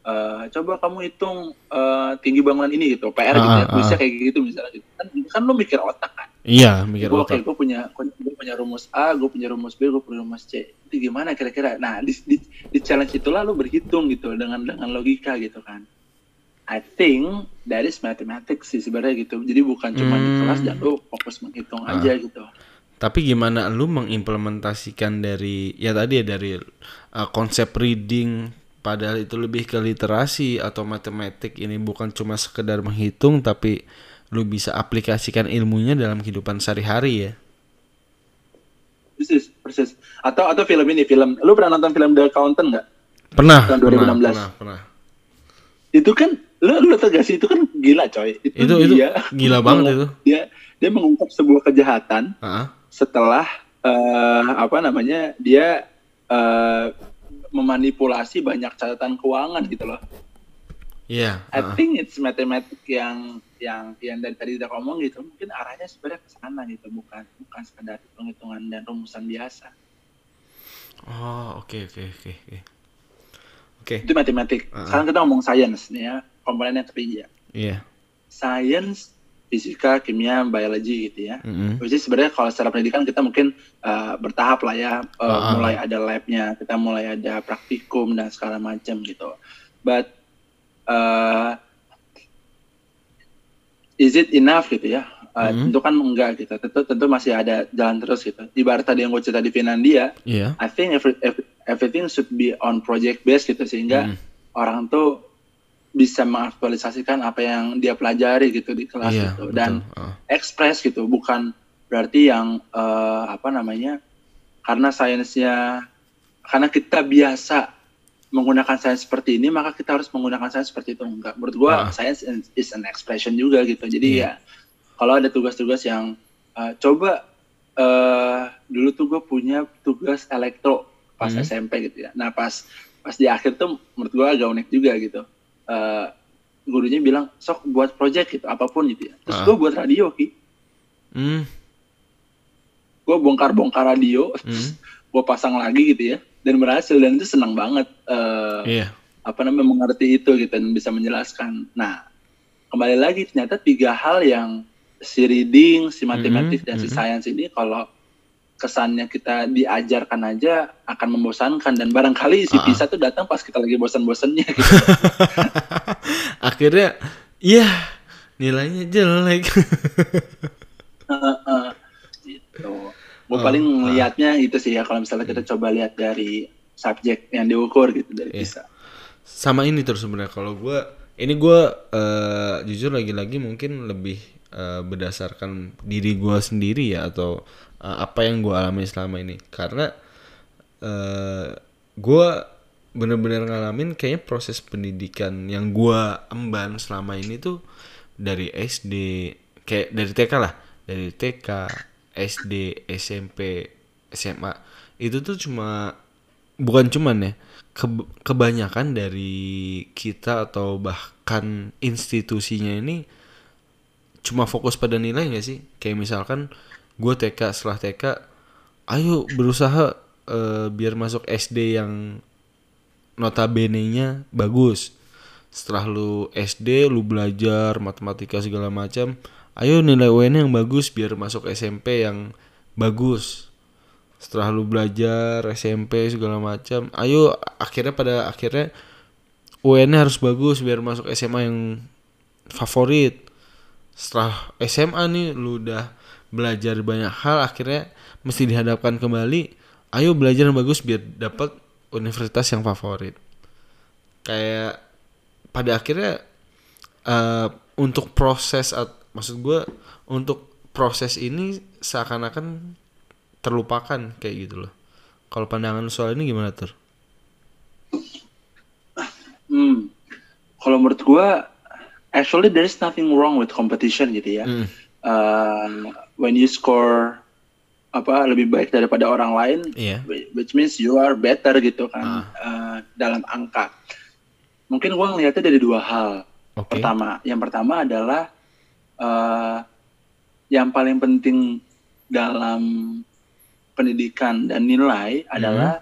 eh, coba kamu hitung eh, tinggi bangunan ini gitu PR Ah, gitu ya ah, bisa ah. kayak gitu misalnya gitu kan kan lu mikir otak kan Iya, mikir oke otak. gue punya gue punya rumus A gue punya rumus B gue punya rumus C itu gimana kira-kira nah di, di, di challenge itulah lu berhitung gitu dengan dengan logika gitu kan I think that is mathematics sih sebenarnya gitu jadi bukan cuma di Hmm. kelas dan lu fokus menghitung Ah. aja gitu Tapi gimana lu mengimplementasikan dari ya tadi ya dari uh, konsep reading padahal itu lebih ke literasi atau matematik ini bukan cuma sekedar menghitung tapi lu bisa aplikasikan ilmunya dalam kehidupan sehari-hari ya. persis persis atau atau film ini film lu pernah nonton film The Accountant nggak Pernah, Tahun pernah, 2016. pernah, pernah. itu kan lu lu gak sih itu kan gila coy itu, Itu itu dia gila banget itu. dia dia mengungkap sebuah kejahatan Heeh. setelah eh, apa namanya dia eh, memanipulasi banyak catatan keuangan gitu loh. Iya, I heeh. think it's matematik yang yang yang dari tadi udah ngomong gitu mungkin arahnya sebenarnya ke sana gitu bukan bukan sekedar hitung-hitungan dan rumusan biasa. Oh, oke oke oke oke. Oke. Itu matematik. Uh-uh. Sekarang kita ngomong science nih ya komponen yang ketiga. Iya. Science, fisika, kimia, biologi gitu ya. Which is sebenarnya kalau secara pendidikan kita mungkin uh, bertahap lah ya, uh, Ah. mulai ada labnya, kita mulai ada praktikum dan segala macam gitu. But uh, is it enough gitu ya? Uh, Mhm. Tentu kan enggak gitu. Tentu tentu masih ada jalan terus gitu. Ibarat tadi yang gue cerita di Finlandia, Iya. I think every, every- everything should be on project based gitu sehingga Mm. orang tuh bisa mengaktualisasikan apa yang dia pelajari gitu di kelas Iya, gitu betul. dan Heeh. ekspres gitu bukan berarti yang eh, apa namanya karena sainsnya karena kita biasa menggunakan sains seperti ini maka kita harus menggunakan sains seperti itu enggak menurut gua Ah. sains is- an expression juga gitu jadi Iya. ya kalau ada tugas-tugas yang eh, coba eh dulu tuh gue punya tugas elektro pas Hmm. SMP gitu ya nah pas pas di akhir tuh menurut gua agak unik juga gitu Eh, gurunya bilang sok buat project gitu apa pun gitu ya terus Ah. gue buat radio ki Hmm. gue bongkar-bongkar radio Hmm. gue pasang lagi gitu ya dan berhasil dan itu senang banget eh, Iya. apa namanya mengerti itu gitu dan bisa menjelaskan nah kembali lagi ternyata tiga hal yang si reading si matematik Mhm, dan si mhm. science ini kalau kesannya kita diajarkan aja akan membosankan dan barangkali si Ah, ah. PISA tuh datang pas kita lagi bosan-bosannya gitu. Akhirnya iya nilainya jelek. Heeh, gitu. Gue Oh, paling ah. ngelihatnya itu sih ya kalau misalnya kita coba lihat dari subjek yang diukur gitu dari. PISA. sama ini terus sebenarnya kalau gue ini gue eh, jujur lagi-lagi mungkin lebih eh, berdasarkan diri gue sendiri ya atau eh, apa yang gue alami selama ini. Karena eh gue bener-bener ngalamin kayaknya proses pendidikan yang gue emban selama ini tuh dari SD kayak dari TK lah. Dari TK SD SMP SMA itu tuh cuma bukan cuman ya ke- kebanyakan dari kita atau bahkan institusinya ini cuma fokus pada nilai gak sih? Kayak misalkan gue TK setelah TK ayo berusaha eh, biar masuk SD yang notabene-nya bagus. Setelah lu SD lu belajar matematika segala macam ayo nilai UN yang bagus biar masuk SMP yang bagus. Setelah lu belajar SMP segala macam ayo akhirnya pada akhirnya UN harus bagus biar masuk SMA yang favorit. Setelah SMA nih lu udah belajar banyak hal akhirnya mesti dihadapkan kembali ayo belajar yang bagus biar dapat universitas yang favorit kayak pada akhirnya eh, untuk proses at- maksud gue untuk proses ini seakan-akan terlupakan kayak gitu loh kalau pandangan soal ini gimana tur Hmm. Kalau menurut gua, actually there is nothing wrong with competition gitu ya. Mm. Uh, when you score apa lebih baik daripada orang lain, whi- which means you are better gitu kan uh, dalam angka. Mungkin gua ngelihatnya dari dua hal. oke Pertama, yang pertama adalah uh, yang paling penting dalam pendidikan dan nilai adalah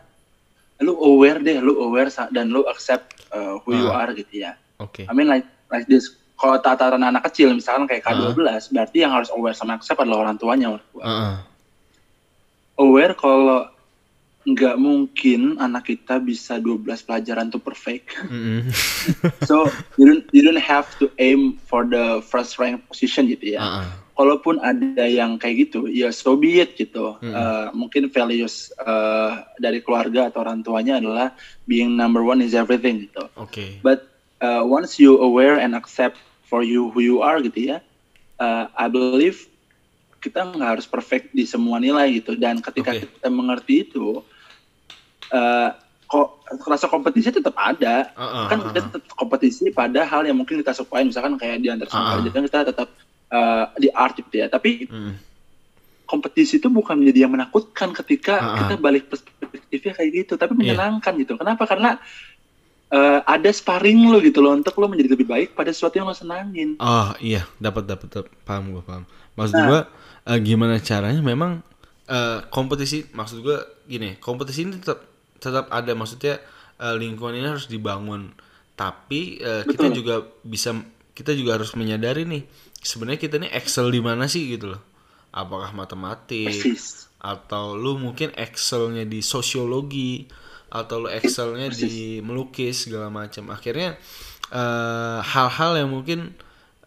lu aware deh, lu aware dan lu accept uh, who you Ah. are gitu ya. Oke. I mean like like this. Kalau tataran anak kecil misalkan kayak Ah. K12, berarti yang harus aware sama accept adalah orang tuanya. menurut gua. Heeh. Aware kalau nggak mungkin anak kita bisa 12 pelajaran tuh perfect. Mm-mm. So you don't you don't have to aim for the first rank position gitu ya. Heeh. Kalaupun ada yang kayak gitu, ya so be it gitu. Mm. Uh, mungkin values uh, dari keluarga atau orang tuanya adalah being number one is everything gitu. Oke. But uh, once you aware and accept for you who you are gitu ya, uh, I believe kita nggak harus perfect di semua nilai gitu. Dan ketika Oke. kita mengerti itu, uh, kok rasa kompetisi tetap ada. Heeh, kan heeh. kita tetap kompetisi pada hal yang mungkin kita sukain, misalkan kayak di antar Ah. sama kita tetap uh, di art gitu ya. Tapi Mm. kompetisi itu bukan menjadi yang menakutkan ketika Ah, ah. kita balik perspektifnya kayak gitu, tapi menyenangkan gitu. Kenapa? Karena eh, ada sparring lo gitu loh untuk lo menjadi lebih baik pada sesuatu yang lo senangin. Oh iya, dapat dapat paham gue paham. Maksud Nah. gua eh, gimana caranya memang eh, kompetisi maksud gua gini, kompetisi ini tetap tetap ada maksudnya eh, lingkungan ini harus dibangun. Tapi eh, kita juga bisa kita juga harus menyadari nih sebenarnya kita nih excel di mana sih gitu loh. Apakah matematik Persis. atau lu mungkin excelnya di sosiologi atau lu excelnya di melukis segala macam. Akhirnya eh, hal-hal yang mungkin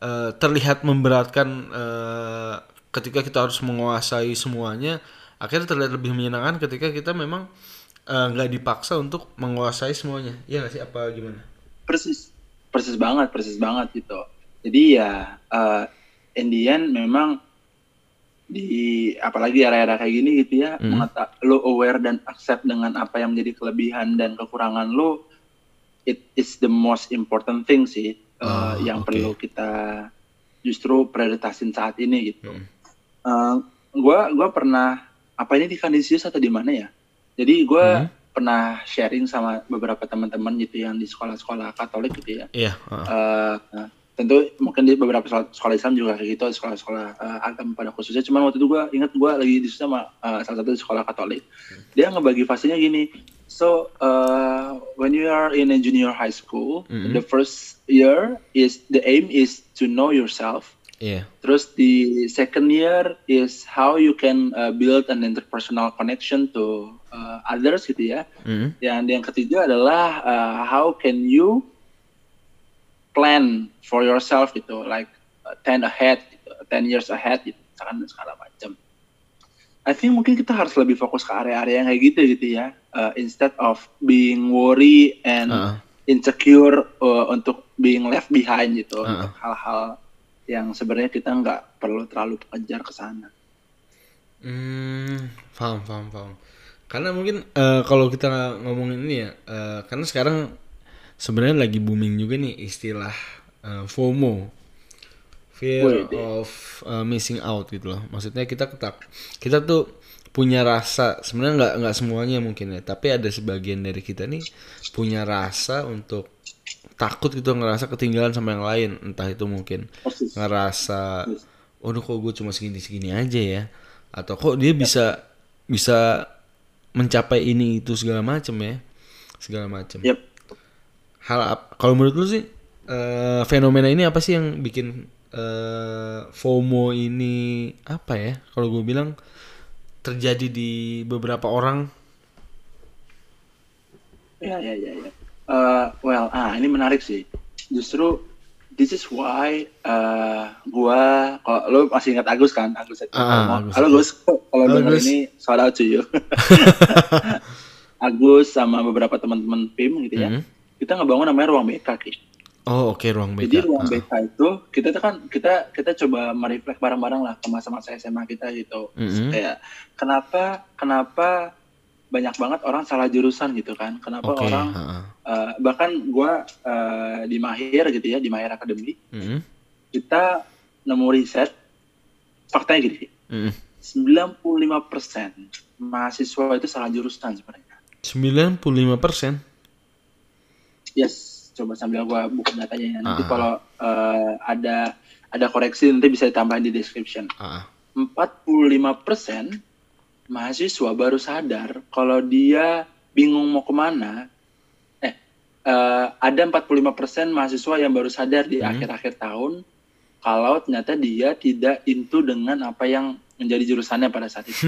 eh, terlihat memberatkan eh, ketika kita harus menguasai semuanya akhirnya terlihat lebih menyenangkan ketika kita memang nggak dipaksa untuk menguasai semuanya. Iya nggak sih? Apa gimana? Persis. Persis banget, persis banget gitu. Jadi ya eh in the end memang di apalagi era-era kayak gini gitu ya, Hmm. mengeta- lo aware dan accept dengan apa yang menjadi kelebihan dan kekurangan lo, it is the most important thing sih eh, Ah, yang oke. perlu kita justru prioritasin saat ini gitu. Hmm. Eh, gua gua pernah apa ini di Kanisius atau di mana ya? Jadi gua Hmm. pernah sharing sama beberapa teman-teman gitu yang di sekolah-sekolah Katolik gitu ya. iya heeh. Eh, nah, tentu mungkin di beberapa sekolah, sekolah Islam juga kayak gitu, sekolah-sekolah eh, agama pada khususnya. Cuman waktu itu gua ingat gua lagi diskusi sama eh, salah satu sekolah Katolik. Dia ngebagi fasenya gini. So uh, when you are in a junior high school, Mhm. the first year is the aim is to know yourself. iya Terus di second year is how you can uh, build an interpersonal connection to uh, others gitu ya. Mm. Yang yang ketiga adalah uh, how can you plan for yourself gitu, like uh, 10 ahead, gitu, 10 years ahead gitu, misalkan segala macam. I think mungkin kita harus lebih fokus ke area-area yang kayak gitu gitu ya, uh, instead of being worry and Heeh. insecure uh, untuk being left behind gitu, Uh-uh. untuk hal-hal yang sebenarnya kita nggak perlu terlalu kejar ke sana. Hmm, paham, paham, paham. Karena mungkin eh, kalau kita ngomongin ini ya, eh, karena sekarang sebenarnya lagi booming juga nih istilah eh, FOMO, fear of eh, missing out gitu loh. Maksudnya kita ketak, kita tuh punya rasa sebenarnya nggak nggak semuanya mungkin ya, tapi ada sebagian dari kita nih punya rasa untuk takut gitu ngerasa ketinggalan sama yang lain, entah itu mungkin ngerasa waduh kok gue cuma segini-segini aja ya? Atau kok dia bisa bisa mencapai ini itu segala macem ya. Segala macem. Yep. Hal kalau menurut lu sih eh, fenomena ini apa sih yang bikin eh, FOMO ini apa ya kalau gue bilang terjadi di beberapa orang Ya, ya, ya, ya. Eh, well, ah ini menarik sih. Justru this is why eh gua kalau lo masih ingat Agus kan? Agus itu. Ah, Agus. Halo Gus, kalau Gus. ini shout out to you. Agus sama beberapa teman-teman PIM gitu ya. Mhm. Kita ngebangun namanya ruang BK, Ki. oh oke ruang BK Jadi ruang Ah, BK itu kita tuh kan kita kita coba mereflek bareng-bareng lah ke masa-masa SMA kita gitu. Mhm. Kayak kenapa kenapa banyak banget orang salah jurusan gitu kan? Kenapa oke orang ah. eh, bahkan gua eh, di Mahir gitu ya, di Mahir Academy, Mhm. kita nemu riset faktanya gini, Mhm. 95% mahasiswa itu salah jurusan sebenarnya. 95% Yes, coba sambil gua buka datanya ya. Nanti Ah. kalau eh, ada ada koreksi nanti bisa ditambahin di description. Ah, ah. 45% mahasiswa baru sadar kalau dia bingung mau ke mana. Eh, eh, ada 45% mahasiswa yang baru sadar di Hmm. akhir-akhir tahun kalau ternyata dia tidak into dengan apa yang menjadi jurusannya pada saat itu.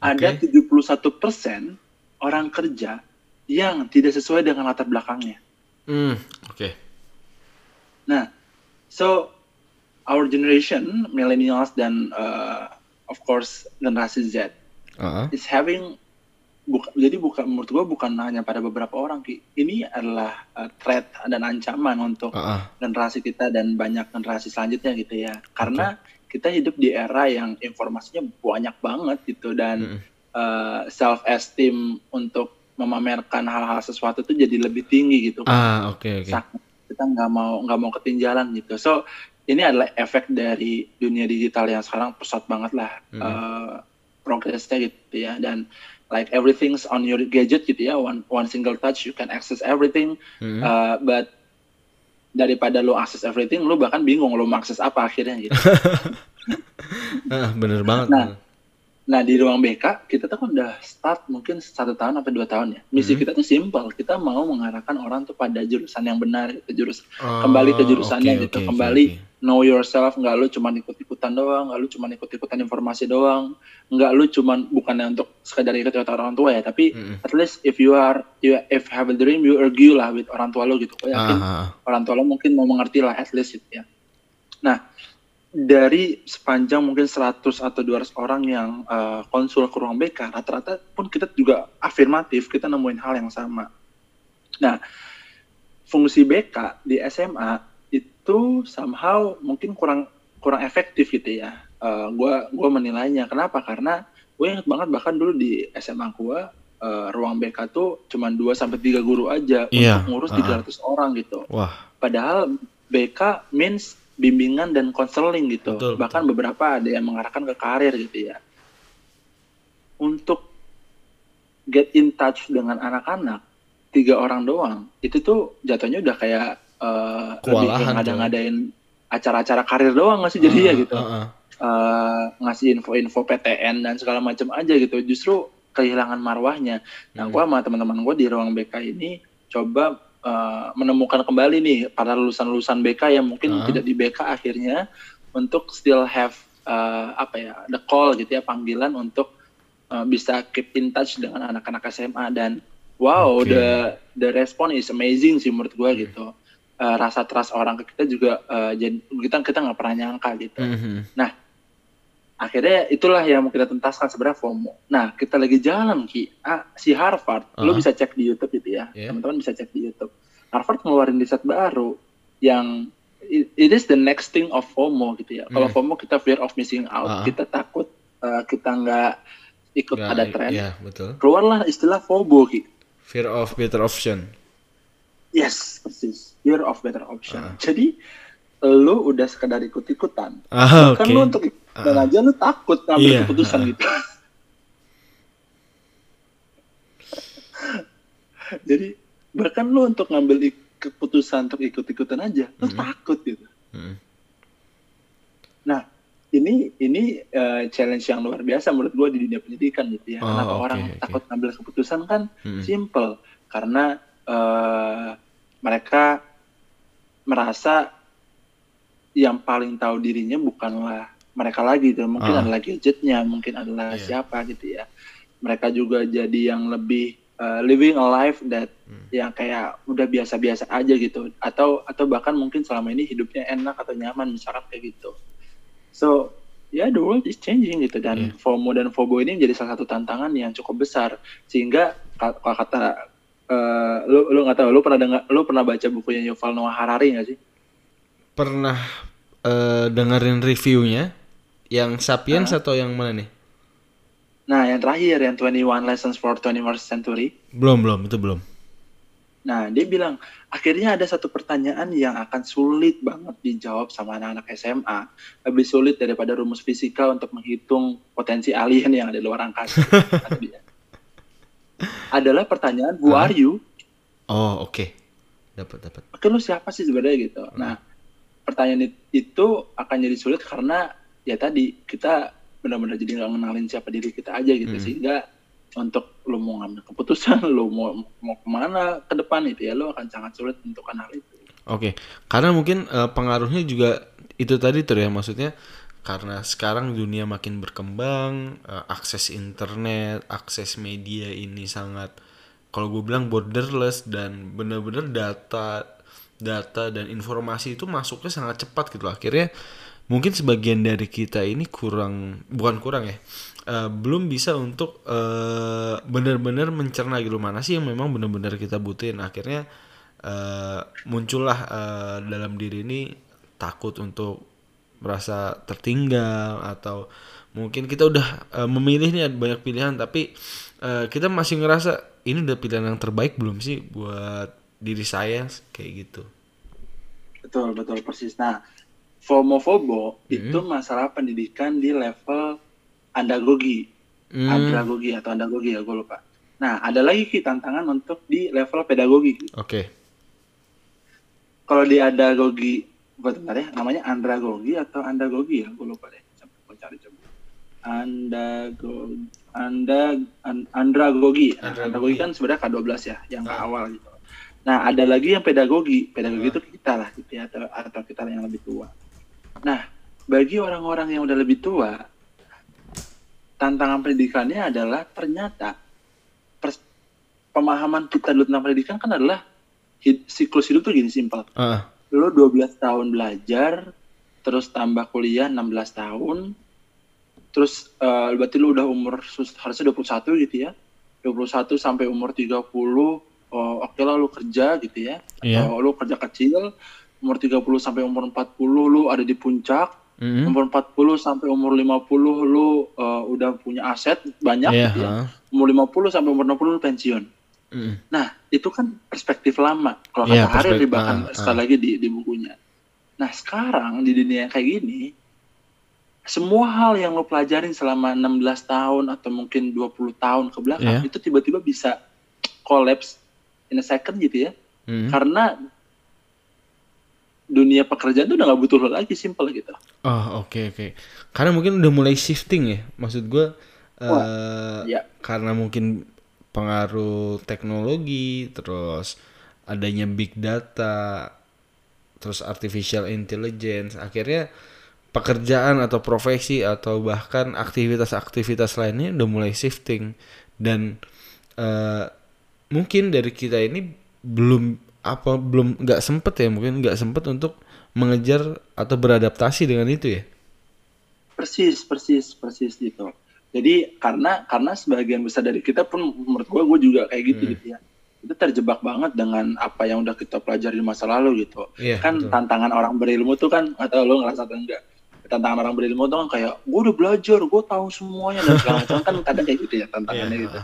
Ada 71% orang kerja yang tidak sesuai dengan latar belakangnya. Hmm, oke. Nah, so our generation, millennials dan uh, of course generasi Z Ah, is having buka, jadi bukan menurut gua bukan hanya pada beberapa orang Ki. Ini adalah uh, threat dan ancaman untuk ah, ah. generasi kita dan banyak generasi selanjutnya gitu ya. Karena kita hidup di era yang informasinya banyak banget gitu dan Mm-mm. self esteem untuk memamerkan hal-hal sesuatu itu jadi lebih tinggi gitu. Ah, oke oke. Sak- kita nggak mau nggak mau ketinggalan gitu. So ini adalah efek dari dunia digital yang sekarang pesat banget lah Mhm. eh, progresnya gitu ya dan like everything's on your gadget gitu ya one one single touch you can access everything Mm-mm. Uh, but daripada lo access everything lo bahkan bingung lo akses apa akhirnya gitu. Ah, bener banget. Nah, Nah di ruang BK kita tuh kan udah start mungkin satu tahun atau dua tahun ya. Misi Mhm. kita tuh simple, kita mau mengarahkan orang tuh pada jurusan yang benar, gitu. jurus Oh, kembali ke jurusannya oke, gitu, oke, kembali oke. know yourself, nggak lu cuma ikut-ikutan doang, nggak lu cuma ikut-ikutan informasi doang, nggak lu cuma bukannya untuk sekedar ikut ikut orang tua ya, tapi Mm-mm. at least if you are you if have a dream you argue lah with orang tua lo gitu. Gue Ah, yakin ah, ah. orang tua lo mungkin mau mengerti lah at least gitu ya. Nah, dari sepanjang mungkin 100 atau 200 orang yang uh, konsul ke ruang BK, rata-rata pun kita juga afirmatif, kita nemuin hal yang sama. Nah, fungsi BK di SMA itu somehow mungkin kurang kurang efektif gitu ya. Uh, gua gua menilainya. Kenapa? Karena gue inget banget bahkan dulu di SMA gua uh, ruang BK tuh cuma 2 sampai 3 guru aja Iya, untuk ngurus ah. 300 orang gitu. Wah, Padahal BK means bimbingan dan konseling gitu. Betul, Bahkan beberapa ada yang mengarahkan ke karir gitu ya. Untuk get in touch dengan anak-anak, tiga orang doang, itu tuh jatuhnya udah kayak eh, lebih Kewalahan kayak tuh. ngada-ngadain acara-acara karir doang nggak sih jadi ya Ah, gitu. ah, ah. Eh, ngasih info-info PTN dan segala macam aja gitu. Justru kehilangan marwahnya. Nah, Hmm. gua sama teman-teman gue di ruang BK ini coba uh, menemukan kembali nih para lulusan-lulusan BK yang mungkin Ah. tidak di BK akhirnya untuk still have uh, apa ya the call gitu ya panggilan untuk uh, bisa keep in touch dengan anak-anak SMA dan wow Oke. the the response is amazing sih menurut Hmm. gitu. Uh, rasa trust orang ke kita juga uh, jadi kita kita nggak pernah nyangka gitu Mhm. Akhirnya itulah yang mau kita tuntaskan sebenarnya FOMO. Nah, kita lagi jalan Ki, ah, si Harvard, lo Ah. bisa cek di YouTube gitu ya, Yeah. teman-teman bisa cek di YouTube. Harvard ngeluarin riset baru yang it, it is the next thing of FOMO gitu ya. Kalau Hmm. FOMO kita fear of missing out, Ah. kita takut uh, kita nggak ikut Nggak, ada tren. Iya, betul. Keluarlah istilah FOBO Ki. Fear of better option. Yes, persis. Fear of better option. Ah. Jadi lo udah sekedar ikut-ikutan. Ah, oke. Kan lo untuk dan Ah. aja lu takut ngambil Iya, keputusan ah. gitu. Jadi bahkan lu untuk ngambil keputusan untuk ikut-ikutan aja, lu Mhm. takut gitu. Mhm. Nah, ini ini eh, challenge yang luar biasa menurut gua di dunia pendidikan gitu ya. Oh, Kenapa oke, orang oke. takut ngambil keputusan kan Mhm. simple karena eh, mereka merasa yang paling tahu dirinya bukanlah mereka lagi gitu mungkin Ah. adalah gadgetnya mungkin adalah Iya. siapa gitu ya mereka juga jadi yang lebih uh, living a life that Hmm. yang kayak udah biasa-biasa aja gitu atau atau bahkan mungkin selama ini hidupnya enak atau nyaman misalkan kayak gitu so ya the world is changing gitu dan Iya. FOMO dan FOBO ini menjadi salah satu tantangan yang cukup besar sehingga ka- kalau kata eh, lu lu nggak tahu lu pernah dengar lu pernah baca bukunya Yuval Noah Harari nggak sih Pernah eh, dengerin reviewnya yang Sapiens Ah. atau yang mana nih? nah yang terakhir yang 21 Lessons for 21st Century Belum, belum, itu belum. nah dia bilang akhirnya ada satu pertanyaan yang akan sulit banget dijawab sama anak-anak SMA lebih sulit daripada rumus fisika untuk menghitung potensi alien yang ada di luar angkasa adalah pertanyaan who are you Oh, oke. Dapat, dapat. oke lu siapa sih sebenarnya gitu nah pertanyaan it- itu akan jadi sulit karena ya tadi kita benar-benar jadi nggak ngenalin siapa diri kita aja gitu Hmm. sehingga untuk lu mau ngambil keputusan, lu mau mau ke mana ke depan itu ya, lu akan sangat sulit menentukan hal itu. Oke, karena mungkin eh, pengaruhnya juga itu tadi tuh ya maksudnya karena sekarang dunia makin berkembang, eh, akses internet, akses media ini sangat kalau gue bilang borderless dan bener-bener data data dan informasi itu masuknya sangat cepat gitu akhirnya mungkin sebagian dari kita ini kurang bukan kurang ya eh, belum bisa untuk eh, benar-benar mencerna gitu. Mana sih yang memang benar-benar kita butuhin? Akhirnya eh, muncullah eh, dalam diri ini takut untuk merasa tertinggal atau mungkin kita udah eh, memilih nih banyak pilihan tapi eh, kita masih ngerasa ini udah pilihan yang terbaik belum sih buat diri saya kayak gitu. Betul, betul persis. Nah, FOMO-FOBO Hmm. itu masalah pendidikan di level andragogi, Hmm, andragogi atau andragogi ya, gue lupa. Nah, ada lagi Ki, tantangan untuk di level pedagogi. Oke Kalau di andragogi, bentar ya, namanya andragogi atau andragogi ya, gue lupa deh. Coba gue cari coba. Andragogi, anda, an- andragogi. Nah, Andragogi. andragogi kan sebenarnya K12 ya, yang ke Ah. awal gitu. Nah, ada lagi yang pedagogi. Pedagogi Ah. itu kita lah gitu ya, atau, atau kita yang lebih tua. Nah, bagi orang-orang yang udah lebih tua, tantangan pendidikannya adalah ternyata pers- pemahaman kita dulu tentang pendidikan kan adalah hid- siklus hidup tuh gini simpel. Ah, Lo 12 tahun belajar, terus tambah kuliah 16 tahun, terus eh, berarti lu udah umur harusnya 21 gitu ya. 21 sampai umur 30, oh, oke lah lu kerja gitu ya. Iya. Atau lu kerja kecil, umur 30 sampai umur 40 lu ada di puncak, mm, umur 40 sampai umur 50 lu eh, udah punya aset banyak iya, gitu ya. ah, Umur 50 sampai umur 60 lu pensiun. mm, Nah, itu kan perspektif lama. Kalau Iya, kata perspek- bahkan ah, sekali ah. lagi di, di bukunya. Nah, sekarang di dunia yang kayak gini, semua hal yang lo pelajarin selama 16 tahun atau mungkin 20 tahun ke belakang, Iya. itu tiba-tiba bisa collapse in a second gitu ya. mm. Karena dunia pekerjaan itu udah nggak butuh lo lagi, simple gitu. Oh oke oke. Karena mungkin udah mulai shifting ya. Maksud gue eh ya. karena mungkin pengaruh teknologi, terus adanya big data, terus artificial intelligence, akhirnya pekerjaan atau profesi atau bahkan aktivitas-aktivitas lainnya udah mulai shifting dan eh mungkin dari kita ini belum apa belum nggak sempet ya mungkin nggak sempet untuk mengejar atau beradaptasi dengan itu ya. Persis, persis, persis gitu. Jadi karena karena sebagian besar dari kita pun menurut gue gue juga kayak gitu Hmm. gitu ya. Itu terjebak banget dengan apa yang udah kita pelajari di masa lalu gitu. Iya. kan betul. tantangan orang berilmu tuh kan atau lo ngerasa atau enggak? Tantangan orang berilmu tuh kan kayak gue udah belajar, gue tahu semuanya dan segala macam kan kadang kayak gitu ya tantangannya Iya, gitu.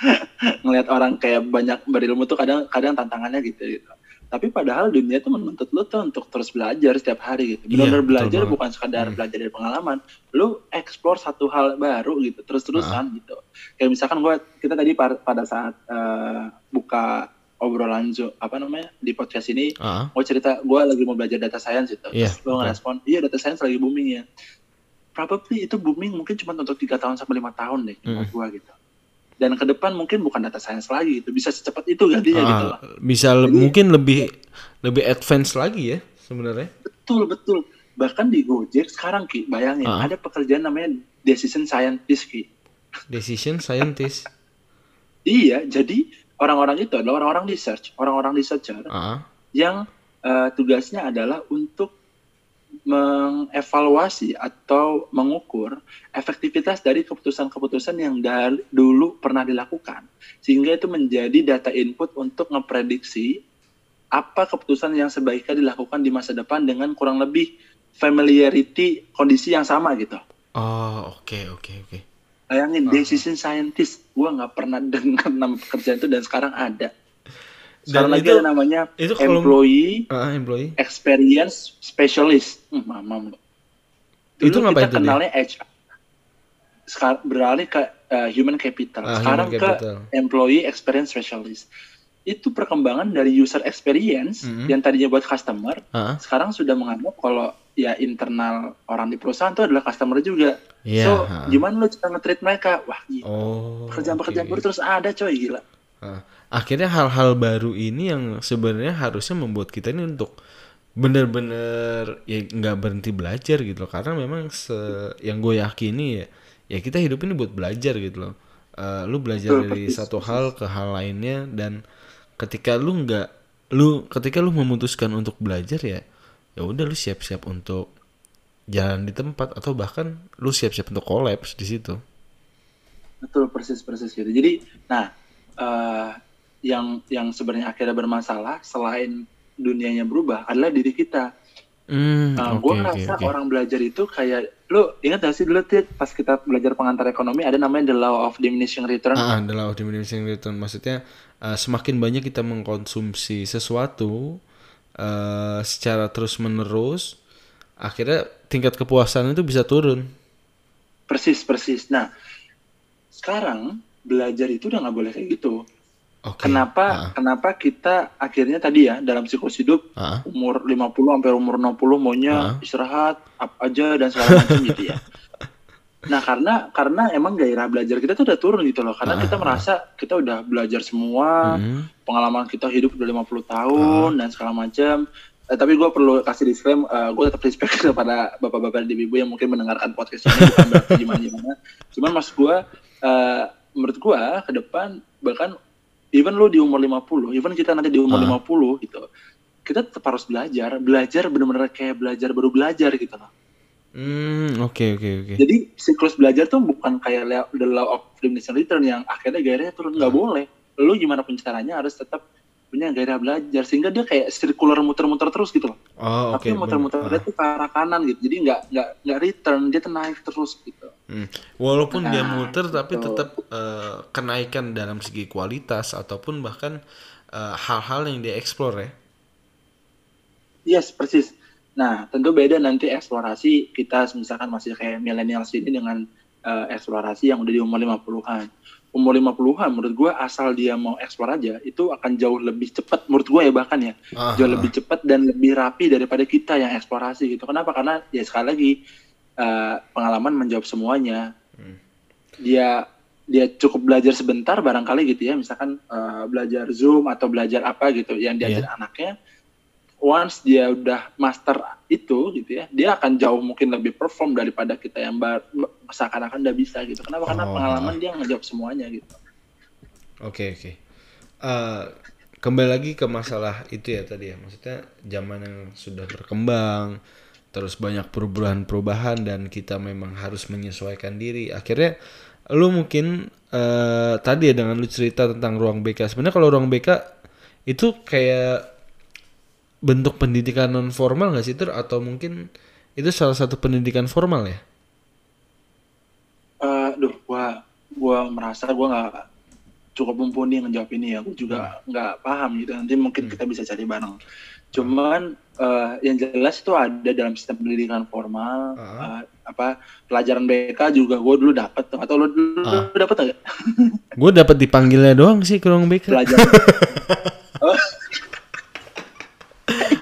Ngelihat orang kayak banyak berilmu tuh kadang kadang tantangannya gitu gitu. Tapi padahal dunia tuh menuntut lo tuh untuk terus belajar setiap hari gitu. Iya, Benar-benar betul belajar banget. bukan sekadar Hmm. belajar dari pengalaman. Lo explore satu hal baru gitu, terus-terusan gitu. Kayak misalkan gue kita tadi pada saat eh, buka obrolan Zo- apa namanya di podcast ini Ah, gue cerita gue lagi mau belajar data science gitu Iya, terus lo betul. ngerespon iya data science lagi booming ya probably itu booming mungkin cuma untuk tiga tahun sampai lima tahun deh menurut gue gitu dan ke depan mungkin bukan data science lagi gitu bisa secepat itu gantinya gitu ah, loh bisa le- mungkin lebih lebih advance lagi ya sebenarnya. betul betul bahkan di Gojek sekarang ki bayangin Ah. ada pekerjaan namanya decision scientist ki Decision scientist. iya jadi orang-orang itu adalah orang-orang research orang-orang researcher Ah, yang eh, tugasnya adalah untuk mengevaluasi atau mengukur efektivitas dari keputusan-keputusan yang dari dulu pernah dilakukan sehingga itu menjadi data input untuk ngeprediksi apa keputusan yang sebaiknya dilakukan di masa depan dengan kurang lebih familiarity kondisi yang sama gitu. oh oke oke oke. Bayangin Ah. decision scientist, gua nggak pernah dengar nama pekerjaan itu dan sekarang ada. Dan Sekarang lagi itu- ada namanya itu kalau- employee Ah, employee. experience specialist. Hmm, mamam lo. Itu Dulu ngapain kita dia? kenalnya HR. Sekarang beralih ke uh, human capital. Ah, Sekarang human ke capital. employee experience specialist. Itu perkembangan dari user experience Mhm. yang tadinya buat customer, Ah, sekarang sudah menganggap kalau ya internal orang di perusahaan tuh adalah customer juga. Iya, so gimana lu cara nge-treat mereka? Wah gila. Oh. Pekerjaan-pekerjaan oke. baru terus ada coy gila. Nah, akhirnya hal-hal baru ini yang sebenarnya harusnya membuat kita ini untuk bener-bener ya nggak berhenti belajar gitu loh. Karena memang se yang gue yakini ya ya kita hidup ini buat belajar gitu loh. Eh, lu belajar Betul, dari satu hal ke hal lainnya dan ketika lu nggak lu ketika lu memutuskan untuk belajar ya ya udah lu siap-siap untuk jalan di tempat atau bahkan lu siap-siap untuk kolaps di situ. Betul persis persis gitu. Jadi, nah eh, yang yang sebenarnya akhirnya bermasalah selain dunianya berubah adalah diri kita. hmm Uh, oke gue oke ngerasa oke orang belajar itu kayak lu ingat gak sih dulu Tit, pas kita belajar pengantar ekonomi ada namanya the law of diminishing return. Ah, adalah of diminishing return. Maksudnya uh, semakin banyak kita mengkonsumsi sesuatu uh, secara terus menerus, akhirnya tingkat kepuasan itu bisa turun. Persis persis. Nah sekarang belajar itu udah nggak boleh kayak gitu. Oke. Kenapa Ah, kenapa kita akhirnya tadi ya dalam siklus hidup ah, umur 50 sampai umur 60 maunya Ah. istirahat apa aja dan segala macam gitu ya. Nah, karena karena emang gairah belajar kita tuh udah turun gitu loh. Karena Ah, kita merasa kita udah belajar semua, mm, pengalaman kita hidup udah 50 tahun dan segala macam. Eh, tapi gue perlu kasih disclaim, gue tetap respect kepada bapak-bapak dan ibu yang mungkin mendengarkan podcast ini bukan berarti gimana-gimana. Cuman maksud gue, eh, menurut gue ke depan bahkan even lu di umur 50, even kita nanti di umur Ah. 50 gitu, kita tetap harus belajar, belajar bener-bener kayak belajar baru belajar gitu loh. Hmm, oke oke oke. Jadi siklus belajar tuh bukan kayak the law of diminishing return yang akhirnya gairahnya turun nggak Hmm. boleh. Lu gimana pun caranya harus tetap punya gairah belajar sehingga dia kayak circular muter-muter terus gitu loh. Oh, oke. Tapi muter-muter bener. dia tuh ke arah kanan gitu. Jadi nggak nggak nggak return, dia tuh naik terus gitu. Hmm. Walaupun dia Nah, muter tapi gitu. tetap eh, kenaikan dalam segi kualitas ataupun bahkan eh, hal-hal yang dia explore ya. Yes, persis. Nah, tentu beda nanti eksplorasi kita misalkan masih kayak milenial ini dengan eh, eksplorasi yang udah di umur 50-an. Umur 50-an menurut gua asal dia mau eksplor aja itu akan jauh lebih cepat menurut gua ya bahkan ya. Ah, jauh lebih cepat dan lebih rapi daripada kita yang eksplorasi gitu. Kenapa? Karena ya sekali lagi eh, pengalaman menjawab semuanya. Hmm. Dia dia cukup belajar sebentar barangkali gitu ya, misalkan eh, belajar Zoom atau belajar apa gitu yang diajar Iya. anaknya. Once dia udah master itu gitu ya, dia akan jauh mungkin lebih perform daripada kita yang bar- seakan-akan udah bisa gitu. Kenapa? Karena Oh. pengalaman dia ngejawab semuanya gitu. Oke oke. Eh, kembali lagi ke masalah itu ya tadi ya, maksudnya zaman yang sudah berkembang, terus banyak perubahan-perubahan dan kita memang harus menyesuaikan diri. Akhirnya lu mungkin eh, tadi ya dengan lu cerita tentang ruang BK. Sebenarnya kalau ruang BK itu kayak bentuk pendidikan non formal nggak sih Tur? atau mungkin itu salah satu pendidikan formal ya? Eh, duh, gua gua merasa gua nggak cukup mumpuni ngejawab ini ya. Gua juga nggak paham gitu. Nanti mungkin kita bisa cari bareng. Cuman eh, yang jelas itu ada dalam sistem pendidikan formal. Ah. eh, apa pelajaran BK juga gua dulu dapat. Atau lu dulu Ah. dapat nggak? Gue dapat dipanggilnya doang sih ke ruang BK. Pelajaran. oh.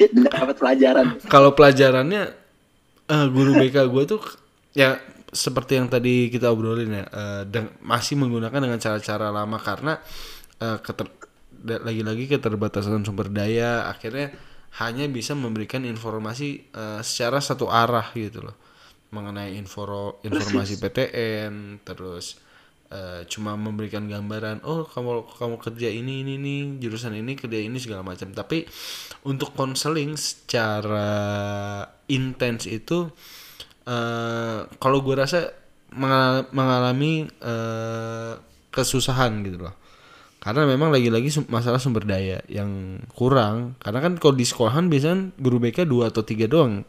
dapat pelajaran. kalau pelajarannya eh, guru BK gue tuh ya seperti yang tadi kita obrolin ya eh, deng- masih menggunakan dengan cara-cara lama karena eh, keter- lagi-lagi keterbatasan sumber daya akhirnya hanya bisa memberikan informasi eh, secara satu arah gitu loh mengenai info informasi PTN terus eh, cuma memberikan gambaran oh kamu kamu kerja ini ini nih jurusan ini kerja ini segala macam. Tapi untuk konseling secara intens itu eh, kalau gue rasa mengal- mengalami eh, kesusahan gitu loh. Karena memang lagi-lagi masalah sumber daya yang kurang. Karena kan kalau di sekolahan biasanya guru BK dua atau tiga doang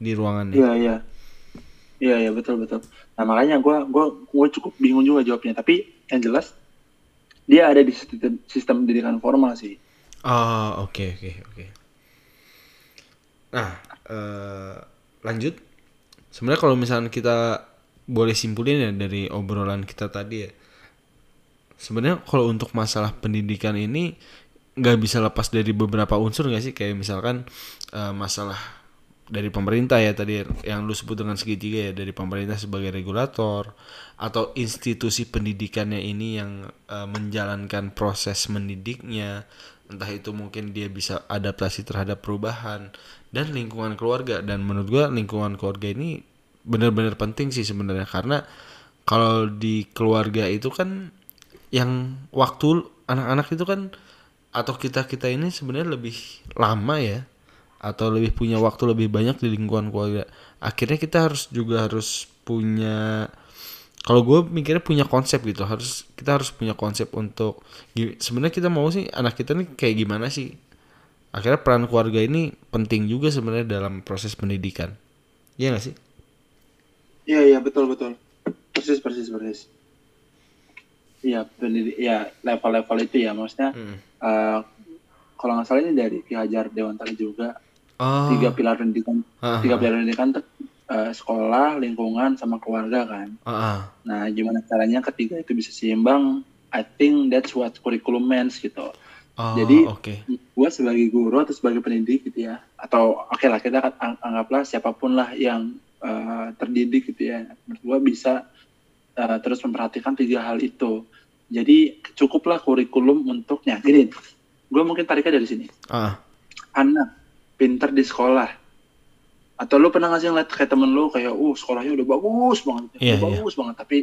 di ruangannya. Iya iya. Iya iya betul betul. Nah makanya gue gua gua cukup bingung juga jawabnya. Tapi yang jelas dia ada di sistem, sistem pendidikan formal sih. Oh, oke oke oke. Nah, eh, lanjut. Sebenarnya kalau misalnya kita boleh simpulin ya dari obrolan kita tadi ya. Sebenarnya kalau untuk masalah pendidikan ini nggak bisa lepas dari beberapa unsur nggak sih? Kayak misalkan eh, masalah dari pemerintah ya tadi yang lu sebut dengan segitiga ya dari pemerintah sebagai regulator atau institusi pendidikannya ini yang uh, menjalankan proses mendidiknya entah itu mungkin dia bisa adaptasi terhadap perubahan dan lingkungan keluarga. Dan menurut gua lingkungan keluarga ini benar-benar penting sih sebenarnya karena kalau di keluarga itu kan yang waktu anak-anak itu kan atau kita kita ini sebenarnya lebih lama ya atau lebih punya waktu lebih banyak di lingkungan keluarga. Akhirnya kita harus juga harus punya kalau gue mikirnya punya konsep gitu harus kita harus punya konsep untuk sebenarnya kita mau sih anak kita nih kayak gimana sih? Akhirnya peran keluarga ini penting juga sebenarnya dalam proses pendidikan. Iya gak sih? Iya iya betul betul. Persis persis persis. Iya pendidik ya level-level itu ya maksudnya hmm. uh, kalau nggak salah ini dari Ki Hajar Dewantara juga Oh. Tiga pilar pendidikan, uh -huh. tiga pilar pendidikan uh, sekolah, lingkungan, sama keluarga kan. Uh -huh. Nah, gimana caranya ketiga itu bisa seimbang? I think that's what curriculum means gitu. Oh, Jadi, okay. gue sebagai guru atau sebagai pendidik gitu ya, atau oke okay lah kita ang anggaplah siapa pun lah yang uh, terdidik gitu ya, menurut gue bisa uh, terus memperhatikan tiga hal itu. Jadi cukuplah kurikulum untuknya. Gini, gue mungkin tariknya dari sini. Uh. Anak pinter di sekolah atau lu pernah nggak sih ngeliat kayak temen lu kayak uh sekolahnya udah bagus banget yeah, udah yeah. bagus banget tapi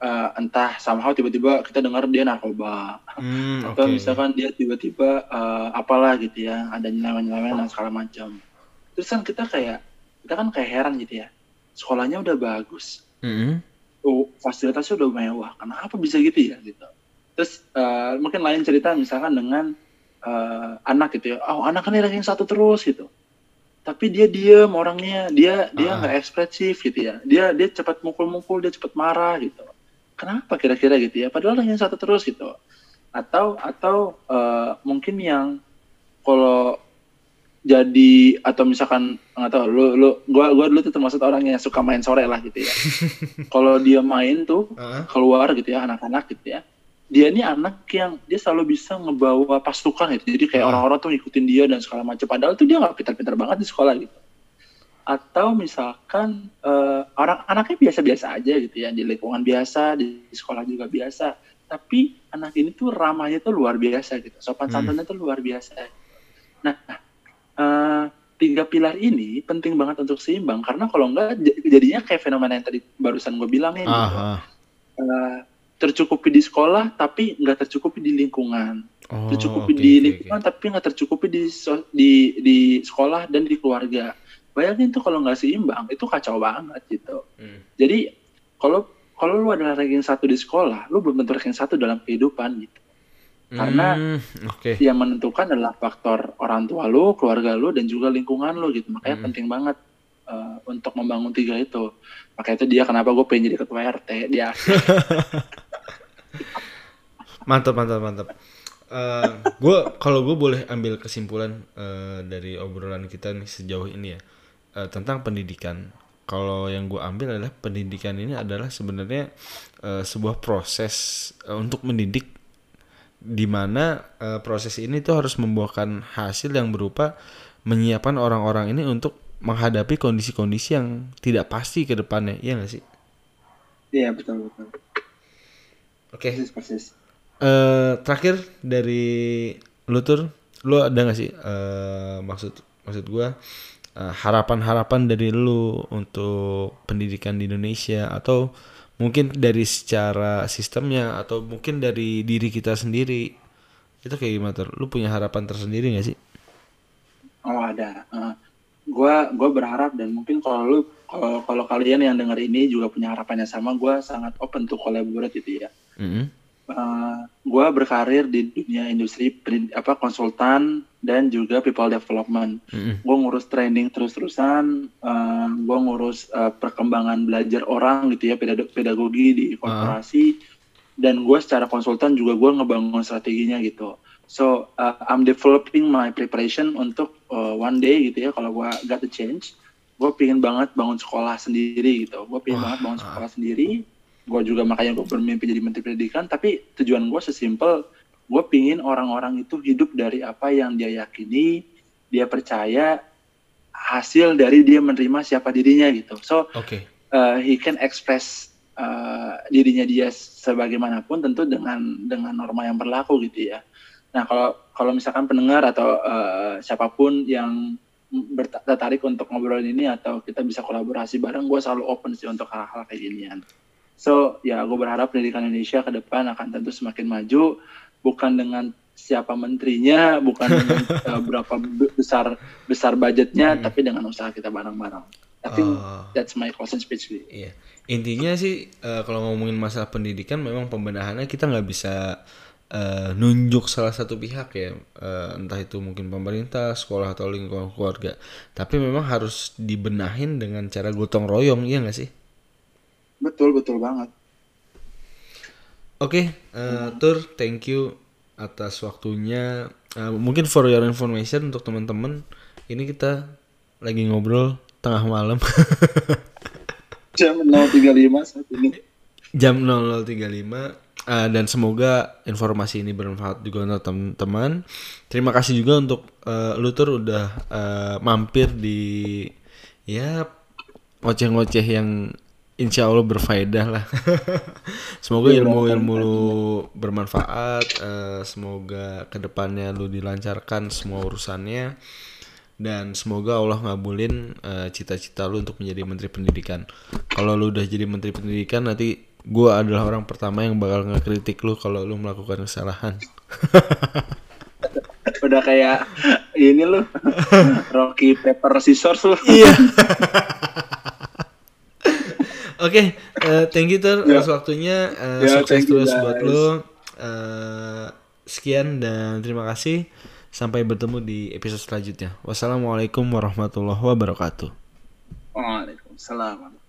uh, entah somehow tiba-tiba kita dengar dia narkoba mm, atau okay. misalkan dia tiba-tiba uh, apalah gitu ya ada nyeleweng-nyeleweng dan segala macam terus kan kita kayak kita kan kayak heran gitu ya sekolahnya udah bagus mm -hmm. oh fasilitasnya udah mewah kenapa bisa gitu ya gitu terus uh, mungkin lain cerita misalkan dengan uh, anak gitu ya. Oh anak kan ranking satu terus gitu. Tapi dia diem orangnya. Dia dia ah. nggak uh. ekspresif gitu ya. Dia dia cepat mukul-mukul dia cepat marah gitu. Kenapa kira-kira gitu ya? Padahal ranking satu terus gitu. Atau atau uh, mungkin yang kalau jadi atau misalkan nggak tahu lu lu gua gua dulu tuh termasuk orang yang suka main sore lah gitu ya. Kalau dia main tuh uh. keluar gitu ya anak-anak gitu ya dia ini anak yang dia selalu bisa ngebawa pasukan gitu. Jadi kayak ah. orang-orang tuh ngikutin dia dan segala macam. Padahal tuh dia nggak pintar-pintar banget di sekolah gitu. Atau misalkan uh, orang anaknya biasa-biasa aja gitu ya. Di lingkungan biasa di sekolah juga biasa. Tapi anak ini tuh ramahnya tuh luar biasa gitu. Sopan hmm. santunnya tuh luar biasa. Nah uh, tiga pilar ini penting banget untuk seimbang. Karena kalau enggak jadinya kayak fenomena yang tadi barusan gue bilangin gitu. Uh, tercukupi di sekolah tapi nggak tercukupi di lingkungan oh, tercukupi okay, di lingkungan okay. tapi nggak tercukupi di di di sekolah dan di keluarga bayangin tuh kalau nggak seimbang itu kacau banget gitu hmm. jadi kalau kalau lu adalah ranking satu di sekolah lu belum tentu ranking satu dalam kehidupan gitu karena hmm, okay. yang menentukan adalah faktor orang tua lu keluarga lu dan juga lingkungan lu gitu makanya hmm. penting banget uh, untuk membangun tiga itu. Makanya itu dia kenapa gue pengen jadi ketua RT dia mantap mantap mantap. Uh, eh, gue kalau gue boleh ambil kesimpulan uh, dari obrolan kita nih sejauh ini ya uh, tentang pendidikan. Kalau yang gue ambil adalah pendidikan ini adalah sebenarnya uh, sebuah proses uh, untuk mendidik di mana uh, proses ini tuh harus membuahkan hasil yang berupa menyiapkan orang-orang ini untuk menghadapi kondisi-kondisi yang tidak pasti ke depannya, iya gak sih? Iya betul betul. Oke. Okay. Persis persis. Uh, terakhir dari lu tuh, lu ada gak sih uh, maksud maksud gue uh, harapan-harapan dari lu untuk pendidikan di Indonesia atau mungkin dari secara sistemnya atau mungkin dari diri kita sendiri itu kayak gimana tuh? Lu punya harapan tersendiri gak sih? Oh ada. Uh, gua gua berharap dan mungkin kalau lu kalau kalau kalian yang dengar ini juga punya harapannya sama, gue sangat open to collaborate itu ya. Mm -hmm uh, eh, gue berkarir di dunia industri apa konsultan dan juga people development. Mm-hmm. Gue ngurus training terus-terusan, uh, eh, gue ngurus uh, perkembangan belajar orang gitu ya pedagogi di korporasi. Uh. Dan gue secara konsultan juga gue ngebangun strateginya gitu. So uh, I'm developing my preparation untuk uh, one day gitu ya kalau gue got the change, gue pingin banget bangun sekolah sendiri gitu. Gue pingin banget bangun sekolah sendiri gue juga makanya gue bermimpi jadi menteri pendidikan tapi tujuan gue sesimpel gue pingin orang-orang itu hidup dari apa yang dia yakini dia percaya hasil dari dia menerima siapa dirinya gitu. So Oke. uh, he can express uh, dirinya dia sebagaimanapun tentu dengan dengan norma yang berlaku gitu ya. Nah kalau kalau misalkan pendengar atau uh, siapa pun yang tertarik untuk ngobrol ini atau kita bisa kolaborasi bareng, gue selalu open sih untuk hal-hal kayak ginian. So ya gue berharap pendidikan Indonesia ke depan akan tentu semakin maju, bukan dengan siapa menterinya, bukan dengan uh, berapa be- besar besar budgetnya, Hmm. tapi dengan usaha kita bareng-bareng. I think Oh. that's my closing speech. Iya. Intinya sih eh, kalau ngomongin masalah pendidikan memang pembenahannya kita nggak bisa eh, nunjuk salah satu pihak ya. Eh, entah itu mungkin pemerintah, sekolah atau lingkungan keluarga. Tapi memang harus dibenahin dengan cara gotong royong, iya nggak sih? Betul betul banget. Oke, eh, Tur, thank you atas waktunya. Eh, mungkin for your information untuk teman-teman, ini kita lagi ngobrol tengah malam. Jam 035 saat ini. jam 00.35 eh, dan semoga informasi ini bermanfaat juga untuk teman-teman. Terima kasih juga untuk eh, lu Tur udah eh, mampir di ya ngoceh-ngoceh yang insya Allah berfaedah lah. semoga ilmu-ilmu lu bermanfaat. eh, semoga ke depannya lu dilancarkan semua urusannya dan semoga Allah ngabulin eh, cita-cita lu untuk menjadi menteri pendidikan. Kalau lu udah jadi menteri pendidikan nanti gua adalah orang pertama yang bakal ngekritik lu kalau lu melakukan kesalahan. Udah kayak ini loh. Rocky Paper Scissors loh. Iya. Oke, eh, thank you Tur atas waktunya. Eh, Ya, sukses terus buat guys. lu. Eh, sekian dan terima kasih. Sampai bertemu di episode selanjutnya. Wassalamualaikum warahmatullahi wabarakatuh. Waalaikumsalam.